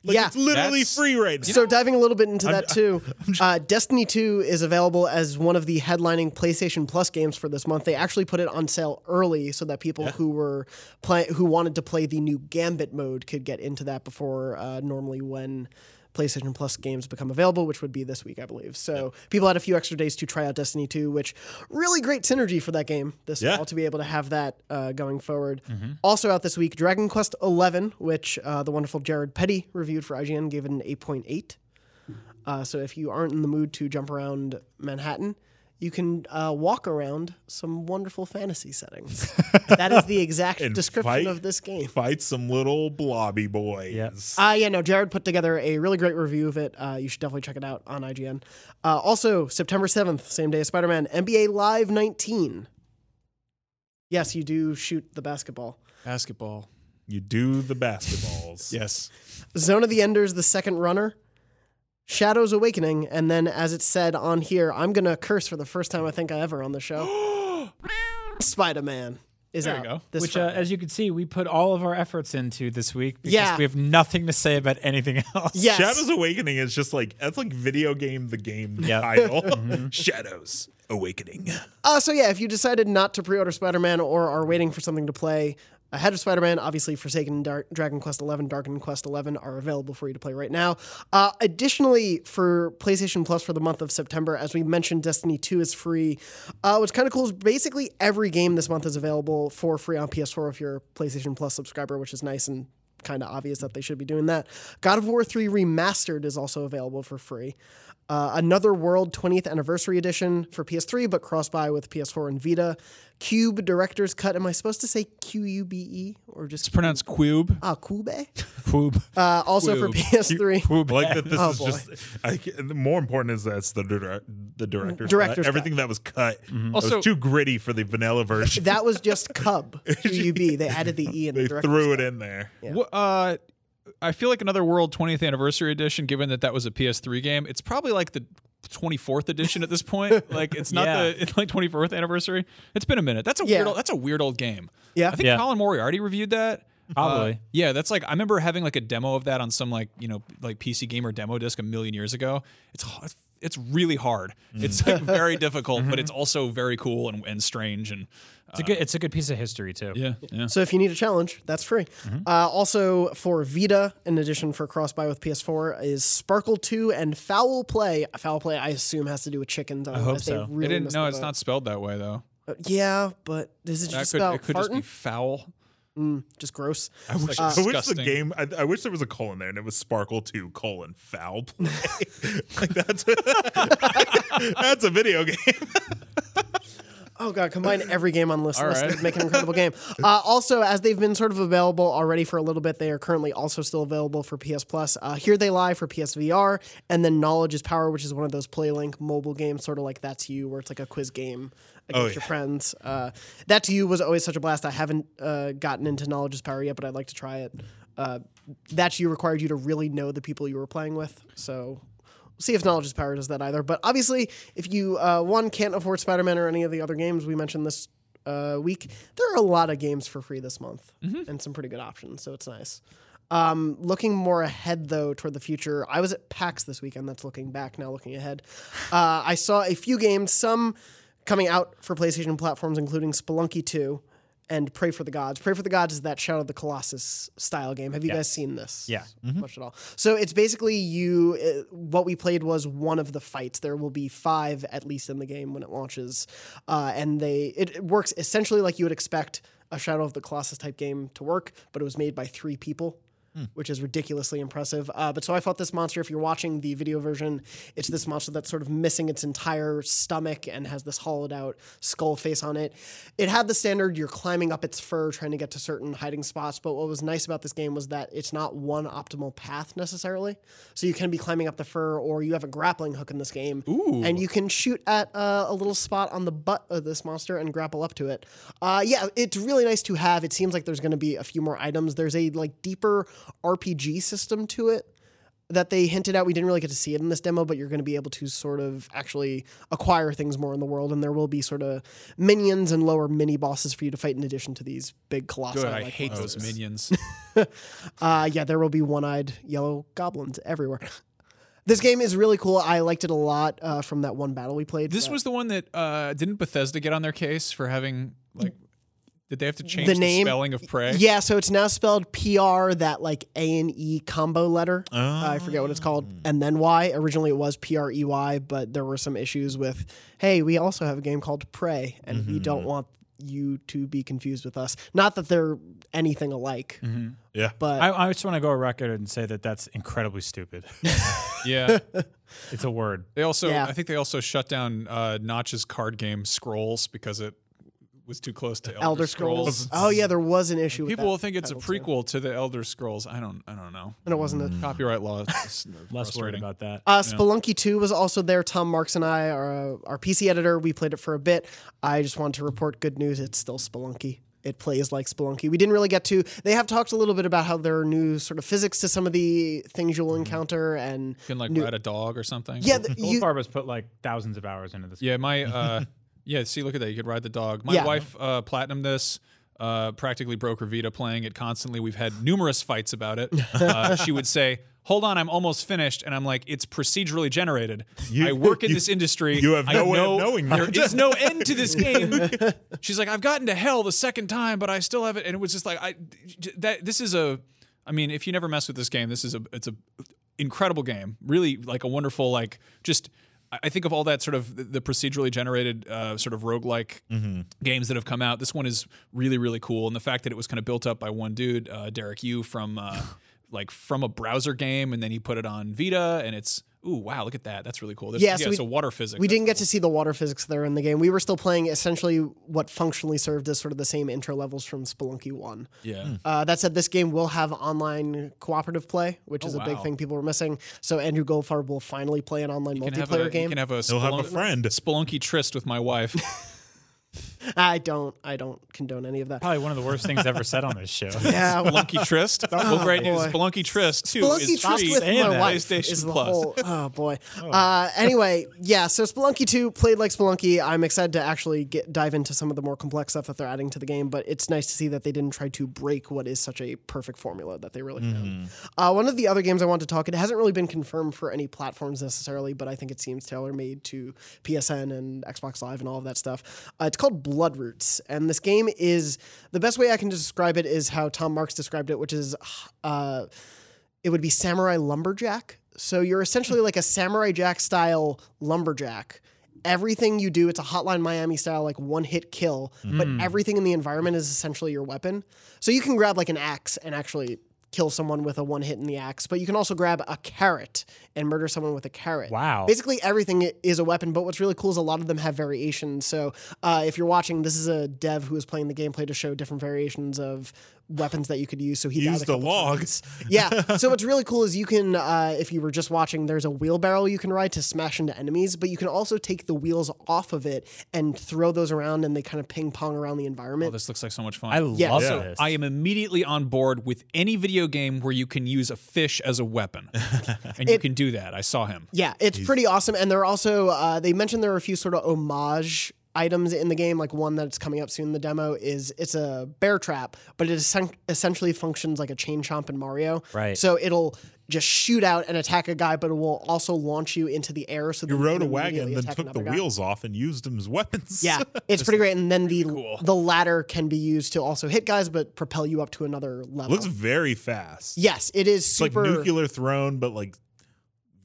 Like Yeah. it's literally That's- free right now. So diving a little bit into that too, uh, Destiny 2 is available as one of the headlining PlayStation Plus games for this month. They actually put it on sale early so that people who were play who wanted to play the new Gambit mode could get into that before uh, normally when PlayStation Plus games become available, which would be this week, I believe. So people had a few extra days to try out Destiny 2, which really great synergy for that game this Yeah. fall to be able to have that uh, going forward. Also out this week, Dragon Quest XI, which uh, the wonderful Jared Petty reviewed for IGN, gave it an 8.8. Uh, so if you aren't in the mood to jump around Manhattan, you can uh, walk around some wonderful fantasy settings. that is the exact description fight- of this game. Fight some little blobby boys. Uh, yeah, no, Jared put together a really great review of it. Uh, you should definitely check it out on IGN. Uh, also, September 7th, same day as Spider Man, NBA Live 19. Yes, you do shoot the basketball. Basketball. You do the basketballs. Yes. Zone of the Enders, the second runner. Shadows Awakening, and then as it said on here, I'm gonna curse for the first time I think I ever on the show. Spider Man is There you out. go. This Which, uh, as you can see, we put all of our efforts into this week because Yeah. we have nothing to say about anything else. yes. Shadows Awakening is just like that's like video game the game Yeah. title. Shadows Awakening. Uh, so yeah, if you decided not to pre-order Spider-Man or are waiting for something to play ahead of Spider-Man, obviously Forsaken, Dark, Dragon Quest XI, Dark Quest XI are available for you to play right now. Uh, additionally, for PlayStation Plus for the month of September, as we mentioned, Destiny 2 is free. Uh, what's kind of cool is basically every game this month is available for free on PS4 if you're a PlayStation Plus subscriber, which is nice and kind of obvious that they should be doing that. God of War 3 Remastered is also available for free. Uh, Another World 20th Anniversary Edition for PS3, but cross buy with PS4 and Vita. Cube Director's Cut. Am I supposed to say Q U B E or just It's pronounced Cube. ah Cube? Poop. Uh, also for PS3. I like that this Oh, is boy. just I, the more important is that it's the direct, the director's, Director's cut. everything that was cut that Also- was too gritty for the vanilla version. That was just Cub. Q U B. They added the E in the they director's threw cut. it in there. Wha- Uh, I feel like another World 20th Anniversary Edition, given that that was a PS3 game, it's probably like the 24th edition at this point. like it's not Yeah. the it's like 24th anniversary. It's been a minute. That's a Yeah. weird. Old, that's a weird old game. Yeah. I think Yeah. Colin Moriarty reviewed that. Probably. Uh, yeah, that's like I remember having like a demo of that on some like you know like PC Gamer demo disc a million years ago. It's h- it's really hard. It's like mm. very difficult, but it's mm-hmm. also very cool and, and strange and It's a good. Uh, it's a good piece of history too. yeah yeah. So if you need a challenge, that's free. Mm-hmm. Uh, also for Vita, in addition for cross buy with PS4, is Sparkle 2 and Foul Play. Foul Play, I assume, has to do with chickens. I hope so. It didn't. No, it's not spelled that way though. Uh, yeah, but this is it That just could about it could just be farting? Foul. Just gross. I wish, like I wish the game. I, I wish there was a colon there, and it was Sparkle Two colon Foul Play. like that's that's a video game. Oh god, combine every game on this list right. make an incredible game. Uh, also, as they've been sort of available already for a little bit, they are currently also still available for PS Plus. Uh, Here they lie for PSVR, and then Knowledge is Power, which is one of those PlayLink mobile games, sort of like That's You, where it's like a quiz game against Oh, your friends. Uh, that to you was always such a blast. I haven't uh, gotten into Knowledge is Power yet, but I'd like to try it. Uh, that you required you to really know the people you were playing with, so see if knowledge is power does that either. But obviously, if you uh, one can't afford Spider Man or any of the other games we mentioned this uh, week, there are a lot of games for free this month and some pretty good options. So it's nice. Um, looking more ahead though toward the future, I was at PAX this weekend. That's looking back now. Looking ahead, uh, I saw a few games, some coming out for PlayStation platforms, including Spelunky Two. And Praey for the Gods. Praey for the Gods is that Shadow of the Colossus style game. Have you guys seen this? Yeah. much at all. So it's basically you. Uh, what we played was one of the fights. There will be five at least in the game when it launches, uh, and they it, it works essentially like you would expect a Shadow of the Colossus type game to work, but it was made by three people. Which is ridiculously impressive. Uh, but so I fought this monster. If you're watching the video version, it's this monster that's sort of missing its entire stomach and has this hollowed out skull face on it. It had the standard you're climbing up its fur trying to get to certain hiding spots. But what was nice about this game was that it's not one optimal path necessarily. So you can be climbing up the fur, or you have a grappling hook in this game, and you can shoot at uh, a little spot on the butt of this monster and grapple up to it. Uh, yeah, it's really nice to have. It seems like there's going to be a few more items. There's a like deeper RPG system to it that they hinted at. We didn't really get to see it in this demo, but you're going to be able to sort of actually acquire things more in the world, and there will be sort of minions and lower mini bosses for you to fight in addition to these big colossi. Good. I like hate those minions. Uh, yeah, there will be one-eyed yellow goblins everywhere. This game is really cool. I liked it a lot uh, from that one battle we played. This was the one that uh, didn't Bethesda get on their case for having like. Did they have to change The the, name- spelling of prey? Yeah, so it's now spelled PR, that like A and E combo letter. Uh, I forget what it's called. And then Y. Originally it was P R E Y, but there were some issues with, hey, we also have a game called Prey, and we don't want you to be confused with us. Not that they're anything alike, Yeah. but I, I just want to go on record and say that that's incredibly stupid. Yeah. it's a word. They also, Yeah. I think they also shut down uh, Notch's card game Scrolls because it was too close to Elder, Elder Scrolls. Scrolls. Oh yeah, there was an issue. with People that will think it's a title, too. prequel to the Elder Scrolls. I don't, I don't know. and it wasn't a Copyright law. Less worried about that. Uh, Spelunky 2 was also there. Tom Marks and I are uh, our PC editor. We played it for a bit. I just wanted to report good news. It's still Spelunky. It plays like Spelunky. We didn't really get to. They have talked a little bit about how there are new sort of physics to some of the things you'll encounter, and You can like new- ride a dog or something. yeah, the, you, Goldfarb has put like thousands of hours into this. Yeah, my uh yeah, see look at that. You could ride the dog. My Yeah. wife uh platinum this uh practically broke her Vita playing it constantly. We've had numerous fights about it. Uh, she would say, "Hold on, I'm almost finished." And I'm like, "It's procedurally generated. You- I work in you- this industry. you have I no way of knowing There that." is no end to this game." She's like, "I've gotten to hell the second time, but I still have it." And it was just like I that this is a I mean, if you never mess with this game, this is a it's a incredible game. Really like a wonderful like just I think of all that sort of the- procedurally generated uh, sort of roguelike games that have come out. This one is really really cool, and the fact that it was kind of built up by one dude, uh, Derek Yu from uh, like from a browser game, and then he put it on Vita, and it's ooh wow, look at that, that's really cool. There's, Yeah, yeah, so we- so water physics. we didn't get to see the water physics there in the game. We were still playing essentially what functionally served as sort of the same intro levels from Spelunky 1. yeah. Uh, that said, this game will have online cooperative play, which is a big thing people were missing. So Andrew Goldfarb will finally play an online You multiplayer a, game. You can have a, He'll have a Spelunk- friend. Spelunky tryst with my wife. I don't. I don't condone any of that. Probably one of the worst things ever said on this show. Yeah, Spelunky Trist. tryst. well, great news. boy. Spelunky tryst too Spelunky is Trust free with saying my that. wife PlayStation is the Plus. whole. Oh boy. Uh, anyway, yeah. So Spelunky 2 played like Spelunky. I'm excited to actually get dive into some of the more complex stuff that they're adding to the game. But it's nice to see that they didn't try to break what is such a perfect formula that they really found. Uh, one of the other games I want to talk. It hasn't really been confirmed for any platforms necessarily, but I think it seems tailor made to PSN and Xbox Live and all of that stuff. Uh, it's called Bloodroots, and this game is the best way I can describe it is how Tom Marks described it, which is. Uh, it would be samurai lumberjack. So you're essentially like a samurai jack style lumberjack. Everything you do, it's a hotline Miami style, like one hit kill, but everything in the environment is essentially your weapon. So you can grab like an axe and actually kill someone with a one hit in the axe, but you can also grab a carrot and murder someone with a carrot. Wow. Basically, everything is a weapon, but what's really cool is a lot of them have variations. So uh, if you're watching, this is a dev who is playing the gameplay to show different variations of weapons that you could use. So he died Used a couple log. times. Yeah. So what's really cool is you can, uh, if you were just watching, there's a wheelbarrow you can ride to smash into enemies, but you can also take the wheels off of it and throw those around, and they kind of ping pong around the environment. Oh, this looks like so much fun. I Yeah. love So this. I am immediately on board with any video game where you can use a fish as a weapon, and you can do that. I saw him. Yeah, it's pretty awesome. And there are also uh, they mentioned there are a few sort of homage items in the game. Like one that's coming up soon in the demo is it's a bear trap, but it essen- essentially functions like a chain chomp in Mario. Right. So it'll just shoot out and attack a guy, but it will also launch you into the air. So You rode a wagon, then took the guy. wheels off and used them as weapons. Yeah, it's pretty great. And then the Cool. the ladder can be used to also hit guys, but propel you up to another level. looks very fast. yes, it is It's super. like nuclear throne, but like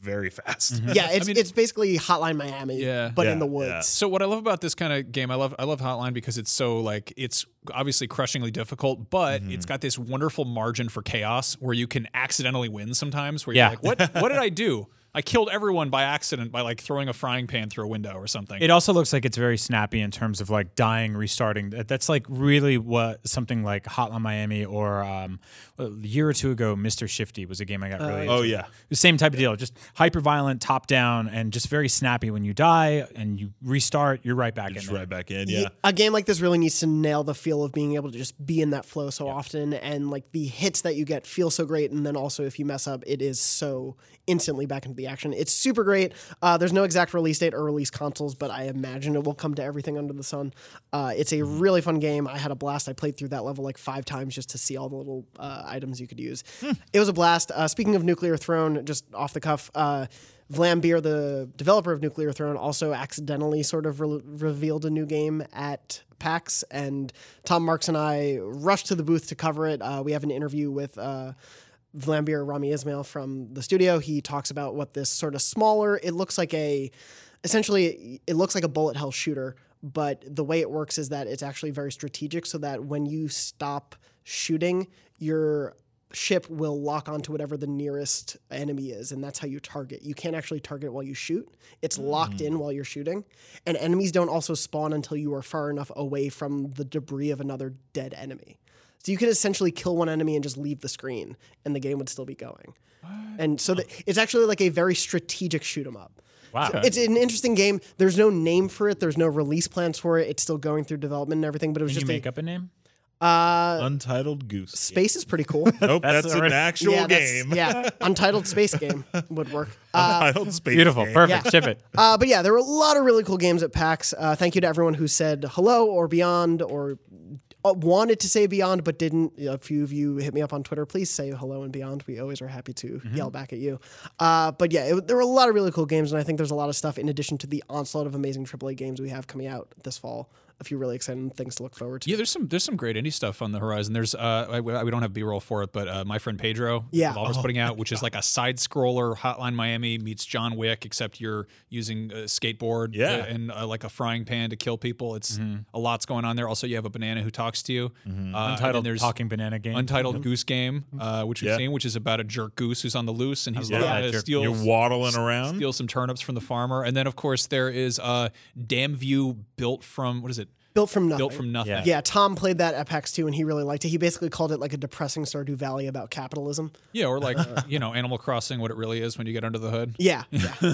very fast. yeah, it's, mean- it's basically Hotline Miami, Yeah. but in Yeah, the yeah. woods. So what I love about this kind of game, I love I love Hotline because it's so like it's obviously crushingly difficult, but Mm-hmm. it's got this wonderful margin for chaos where you can accidentally win sometimes. Where Yeah. you're like, what what did I do? I killed everyone by accident by like throwing a frying pan through a window or something. It also looks like it's very snappy in terms of like dying, restarting. That- That's like really what something like Hotline Miami or um, a year or two ago, Mr. Shifty was a game I got really. Oh into. yeah. The same type of deal, just hyper violent, top down, and just very snappy. When you die and you restart, you're right back in Just there. right back in. Yeah. A game like this really needs to nail the feel of being able to just be in that flow so often, and like the hits that you get feel so great, and then also if you mess up, it is so instantly back into the action. It's super great. Uh, there's no exact release date or release consoles, but I imagine it will come to everything under the sun. Uh, it's a really fun game. I had a blast. I played through that level like five times just to see all the little uh, items you could use. It was a blast. Uh, speaking of Nuclear Throne, just off the cuff. Uh, Vlambeer, the developer of Nuclear Throne, also accidentally sort of re- revealed a new game at PAX, and Tom Marks and I rushed to the booth to cover it. Uh, we have an interview with uh, Vlambeer Rami Ismail from the studio. He talks about what this sort of smaller, it looks like a, essentially, it looks like a bullet hell shooter, but the way it works is that it's actually very strategic so that when you stop shooting, your ship will lock onto whatever the nearest enemy is, and that's how you target. You can't actually target while you shoot. It's hmm. locked in while you're shooting. And enemies don't also spawn until you are far enough away from the debris of another dead enemy. So you could essentially kill one enemy and just leave the screen, and the game would still be going. And so the, it's actually like a very strategic shoot 'em up. Wow. So it's an interesting game. There's no name for it. There's no release plans for it. It's still going through development and everything. But it was Can you just make a, up a name? uh, Untitled Goose. space is pretty cool. Nope, that's, an actual yeah, game. yeah, untitled space game would work. Uh, Untitled Space Beautiful, game. perfect. Yeah. Ship it. uh, but yeah, there were a lot of really cool games at PAX. Uh, thank you to everyone who said hello or beyond or wanted to say beyond but didn't. A few of you hit me up on Twitter. Please say hello and beyond. We always are happy to Mm-hmm. yell back at you. Uh, but yeah, it, there were a lot of really cool games, and I think there's a lot of stuff in addition to the onslaught of amazing AAA games we have coming out this fall. A few really exciting things to look forward to. Yeah, there's some there's some great indie stuff on the horizon. There's uh I, we don't have B-roll for it, but uh, my friend Pedro, Yeah. Devolver's putting out, which is like a side scroller Hotline Miami meets John Wick, except you're using a skateboard Yeah. uh, and uh, like a frying pan to kill people. It's a lot's going on there. Also, you have a banana who talks to you. Uh, and then Untitled there's Talking Banana Game. Untitled Goose Game, uh, which we've Yeah. seen, which is about a jerk goose who's on the loose and he's love trying that to jerk. steal You're waddling around. steal some turnips from the farmer. And then of course there is uh Damnview built from what is it? Built from nothing. Built from nothing. Yeah. Yeah, Tom played that at PAX too, and he really liked it. He basically called it like a depressing Stardew Valley about capitalism. Yeah, or like you know, Animal Crossing, what it really is when you get under the hood. Yeah, yeah.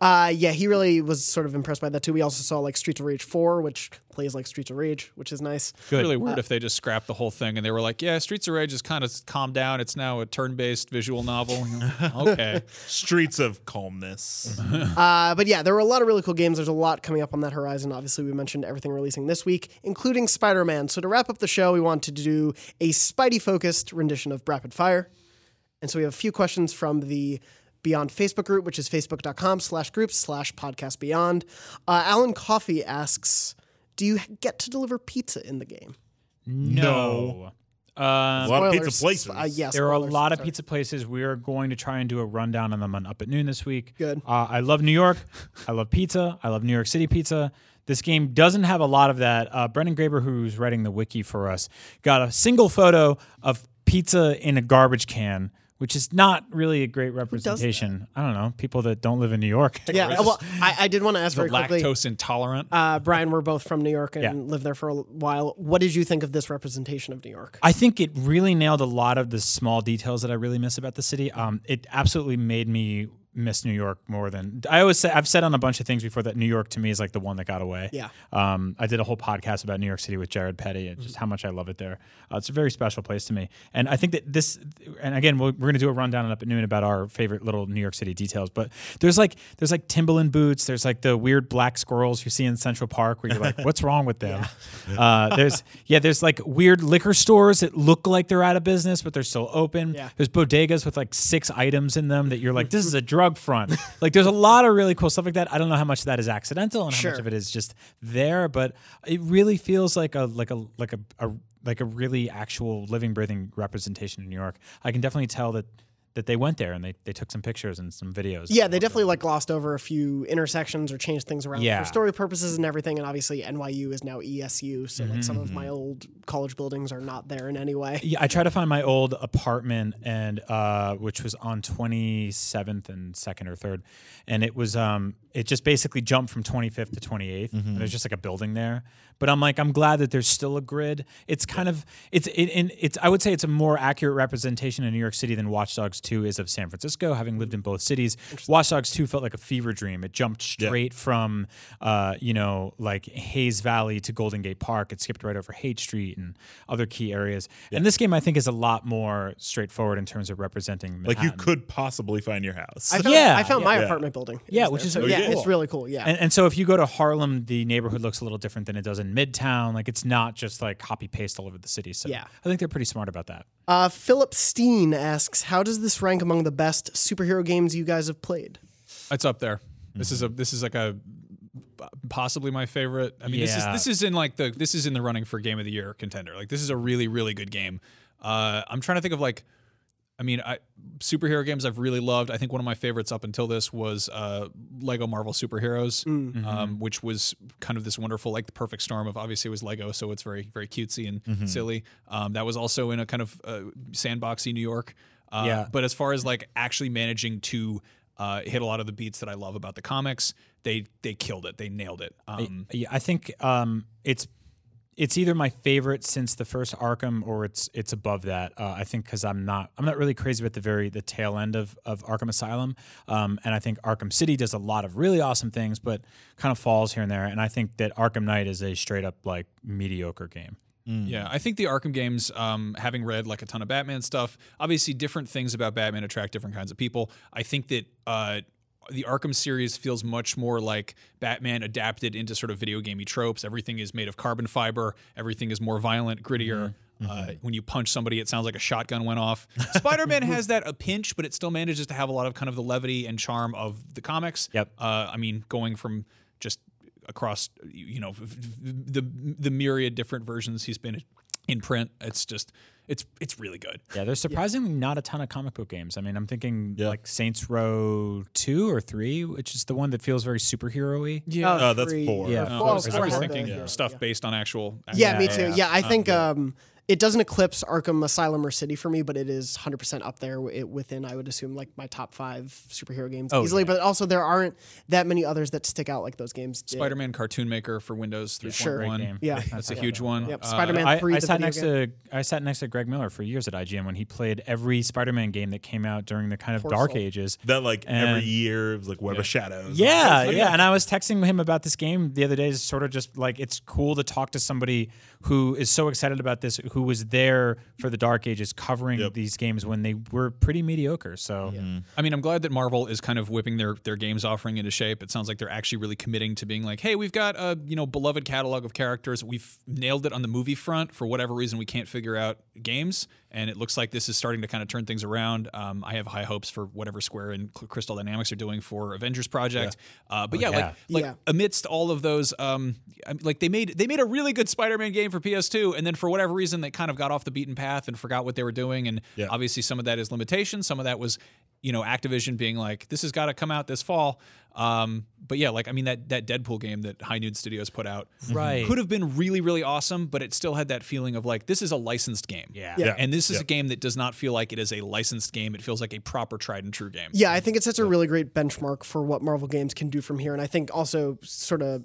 uh, yeah, he really was sort of impressed by that too. We also saw like Streets of Rage 4, which plays like Streets of Rage, which is nice. Good. Really weird if they just scrapped the whole thing and they were like, "Yeah, Streets of Rage is kind of calmed down. It's now a turn-based visual novel." okay, Streets of Calmness. Uh, but yeah, there were a lot of really cool games. There's a lot coming up on that horizon. Obviously, we mentioned everything releasing this week, including Spider Man. So to wrap up the show, we wanted to do a Spidey focused rendition of Rapid Fire. And so we have a few questions from the Beyond Facebook group, which is facebook.com slash groups slash podcast beyond. Uh, Alan Coffee asks, do you get to deliver pizza in the game? no. a Um, lot of pizza Spoilers. places. Uh, yeah, there are a lot of Sorry. pizza places. We are going to try and do a rundown on them on Up at Noon this week. Good. Uh, I love New York. I love pizza. I love New York City pizza. This game doesn't have a lot of that. Uh, Brendan Graeber, who's writing the wiki for us, got a single photo of pizza in a garbage can, which is not really a great representation. I don't know. People that don't live in New York. Yeah, well, I, I did want to ask the very quickly. lactose intolerant. Uh, Brian, we're both from New York and Yeah. lived there for a while. What did you think of this representation of New York? I think it really nailed a lot of the small details that I really miss about the city. Um, it absolutely made me miss New York more than I always say. I've said on a bunch of things before that New York to me is like the one that got away. Yeah. Um, I did a whole podcast about New York City with Jared Petty and just how much I love it there. Uh, it's a very special place to me, and I think that this. And again, we're, we're going to do a rundown up at noon about our favorite little New York City details. But there's like there's like Timberland boots. There's like the weird black squirrels you see in Central Park where you're like, what's wrong with them? Uh, there's yeah, there's like weird liquor stores that look like they're out of business, but they're still open. Yeah. There's bodegas with like six items in them that you're like, this is a drug front. like there's a lot of really cool stuff like that. I don't know how much of that is accidental and how Sure. much of it is just there, but it really feels like a like a like a, a like a really actual living breathing representation in New York. I can definitely tell that that they went there and they, they took some pictures and some videos. Yeah, they definitely like glossed over a few intersections or changed things around Yeah. for story purposes and everything. And obviously, NYU is now ESU, so like some of Mm-hmm. my old college buildings are not there in any way. Yeah, I tried to find my old apartment and uh, which was on 27th and second or third, and it was um it just basically jumped from 25th to 28th. And there's just like a building there. But I'm like I'm glad that there's still a grid. It's kind of it's it, in it's I would say it's a more accurate representation of New York City than Watch Dogs 2 is of San Francisco. Having lived in both cities, Watch Dogs 2 felt like a fever dream. It jumped straight from uh you know like Hayes Valley to Golden Gate Park. It skipped right over Haight Street and other key areas. And this game I think is a lot more straightforward in terms of representing Like you could possibly find your house. I found, Yeah, I found my yeah. apartment building. Yeah, which there. is so, really yeah, cool. it's really cool. Yeah. And, and so if you go to Harlem, the neighborhood looks a little different than it does in Midtown. Like it's not just like copy paste all over the city. So Yeah. I think they're pretty smart about that. Uh, Philip Steen asks, "How does this rank among the best superhero games you guys have played?" It's up there. This is a this is like a possibly my favorite. I mean, this is this is in like the this is in the running for game of the year contender. Like this is a really really good game. Uh, I'm trying to think of like, I mean, I superhero games I've really loved. I think one of my favorites up until this was uh, Lego Marvel Superheroes, um, which was kind of this wonderful like the perfect storm of obviously it was Lego, so it's very very cutesy and silly. Um, that was also in a kind of uh, sandboxy New York. Uh, Yeah. But as far as like actually managing to uh, hit a lot of the beats that I love about the comics, they they killed it. They nailed it. Um, Yeah, I think um, it's it's either my favorite since the first Arkham or it's it's above that. Uh, I think because I'm not I'm not really crazy about the very the tail end of of Arkham Asylum, um, and I think Arkham City does a lot of really awesome things, but kind of falls here and there. And I think that Arkham Knight is a straight up like mediocre game. Yeah, I think the Arkham games, um, having read like a ton of Batman stuff, obviously different things about Batman attract different kinds of people. I think that uh, the Arkham series feels much more like Batman adapted into sort of video gamey tropes. Everything is made of carbon fiber. Everything is more violent, grittier. Uh, when you punch somebody, it sounds like a shotgun went off. Spider Man has that a pinch, but it still manages to have a lot of kind of the levity and charm of the comics. Yep. Uh, I mean, going from just across you know the the myriad different versions he's been in print it's just it's it's really good Yeah, there's surprisingly not a ton of comic book games. I mean, I'm thinking Yeah. like Saints Row two or three, which is the one that feels very superhero-y. yeah Oh, Uh, that's three. four. Yeah, Or four. four. I was, Oh, I was thinking Yeah. stuff based on actual, Yeah, actual me too. yeah. Yeah, I think um, it doesn't eclipse Arkham Asylum or City for me, but it is 100% up there within, I would assume, like my top five superhero games Oh, easily. yeah. But also, there aren't that many others that stick out like those games. Spider-Man Cartoon Maker for Windows 3.1 Sure. Great game. Yeah. that's a huge one Yep. Uh, Spider-Man 3, I the sat next game. to I sat next to Greg Miller for years at IGN when he played every Spider-Man game that came out during the kind of Poor dark soul. ages. That like And- every year was like Web of Shadows. Yeah, yeah. And I was texting him about this game the other day, just sort of just like it's cool to talk to somebody who is so excited about this, who was there for the Dark Ages, covering Yep. these games when they were pretty mediocre. So mm-hmm. I mean, I'm glad that Marvel is kind of whipping their their games offering into shape. It sounds like they're actually really committing to being like, hey, we've got a you know beloved catalog of characters. We've nailed it on the movie front. For whatever reason, we can't figure out games, and it looks like this is starting to kind of turn things around. Um, I have high hopes for whatever Square and Crystal Dynamics are doing for Avengers Project. Uh, but yeah, yeah. like like Yeah. amidst all of those, um, like they made they made a really good Spider-Man game for PS2, and then for whatever reason, they kind of got off the beaten path and forgot what they were doing. And Yeah. obviously, some of that is limitation. Some of that was, you know, Activision being like, "This has got to come out this fall." Um, but yeah, like I mean, that that Deadpool game that High Moon Studios put out Right. could have been really really awesome, but it still had that feeling of like this is a licensed game. Yeah. Yeah. And this is Yeah. a game that does not feel like it is a licensed game. It feels like a proper tried and true game. Yeah, I think it sets a really great benchmark for what Marvel games can do from here. And I think also sort of,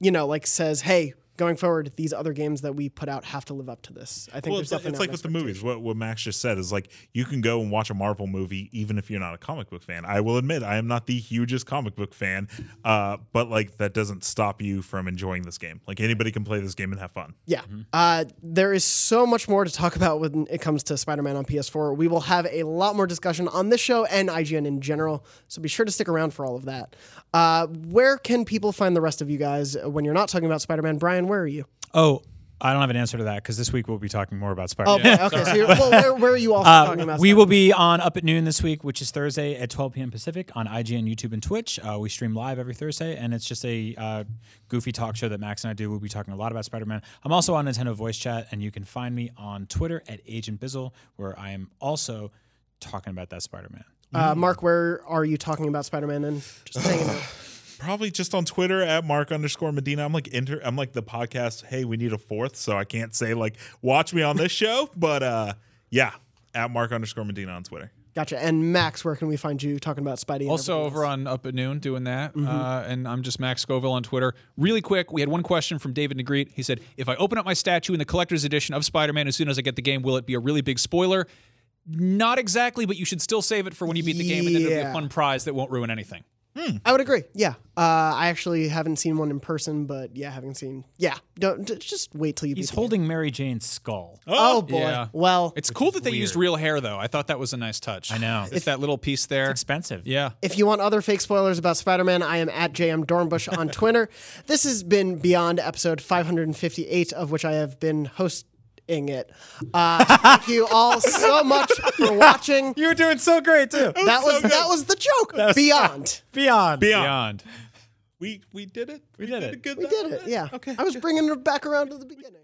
you know, like says, hey, going forward, these other games that we put out have to live up to this. I think Well, it's, like- definitely it's like with the movies. What, what Max just said is like you can go and watch a Marvel movie even if you're not a comic book fan. I will admit I am not the hugest comic book fan, uh, but like that doesn't stop you from enjoying this game. Like anybody can play this game and have fun. Yeah. Uh, there is so much more to talk about when it comes to Spider Man on PS4. We will have a lot more discussion on this show and IGN in general. So be sure to stick around for all of that. Uh, where can people find the rest of you guys when you're not talking about Spider Man? Brian, where are you? Oh, I don't have an answer to that because this week we'll be talking more about Spider-Man. boy. okay. So you're, well, where, where are you also Uh, talking about? we Spider-Man? will be on Up at Noon this week, which is Thursday at 12 p.m. Pacific on IGN, YouTube, and Twitch. Uh, we stream live every Thursday, and it's just a uh, goofy talk show that Max and I do. We'll be talking a lot about Spider Man. I'm also on Nintendo Voice Chat, and you can find me on Twitter at Agent Bizzle, where I am also talking about that Spider-Man. Uh, Mark, where are you talking about Spider-Man? And just hanging out. Probably just on Twitter at Mark underscore Medina. I'm like inter I'm like the podcast, hey, we need a fourth, so I can't say like watch me on this show. But uh yeah, at Mark underscore Medina on Twitter. Gotcha. And Max, where can we find you talking about Spidey? and Also over on Up at Noon doing that. Uh, and I'm just Max Scoville on Twitter. Really quick, we had one question from David Negreet. He said, If I open up my statue in the collector's edition of Spider Man as soon as I get the game, will it be a really big spoiler? Not exactly, but you should still save it for when you beat the game, and then it'll be a fun prize that won't ruin anything. I would agree. Yeah. Uh, I actually haven't seen one in person, but yeah, haven't seen. Yeah. Don't d- just wait till you. He's beat the holding Mary Jane's skull. Oh boy. Yeah. Well, It's cool that they used real hair, though. I thought that was a nice touch. I know. It's that little piece there. Expensive. yeah. If you want other fake spoilers about Spider Man, I am at JM Dornbush on Twitter. this has been Beyond episode 558, of which I have been hosting it. Uh, thank you all so much for watching. You were doing so great too. That was that was the joke. Beyond. Beyond. Beyond. Beyond. We we did it. We, did a it. good We did it. Yeah. Okay. I was bringing it back around to the beginning.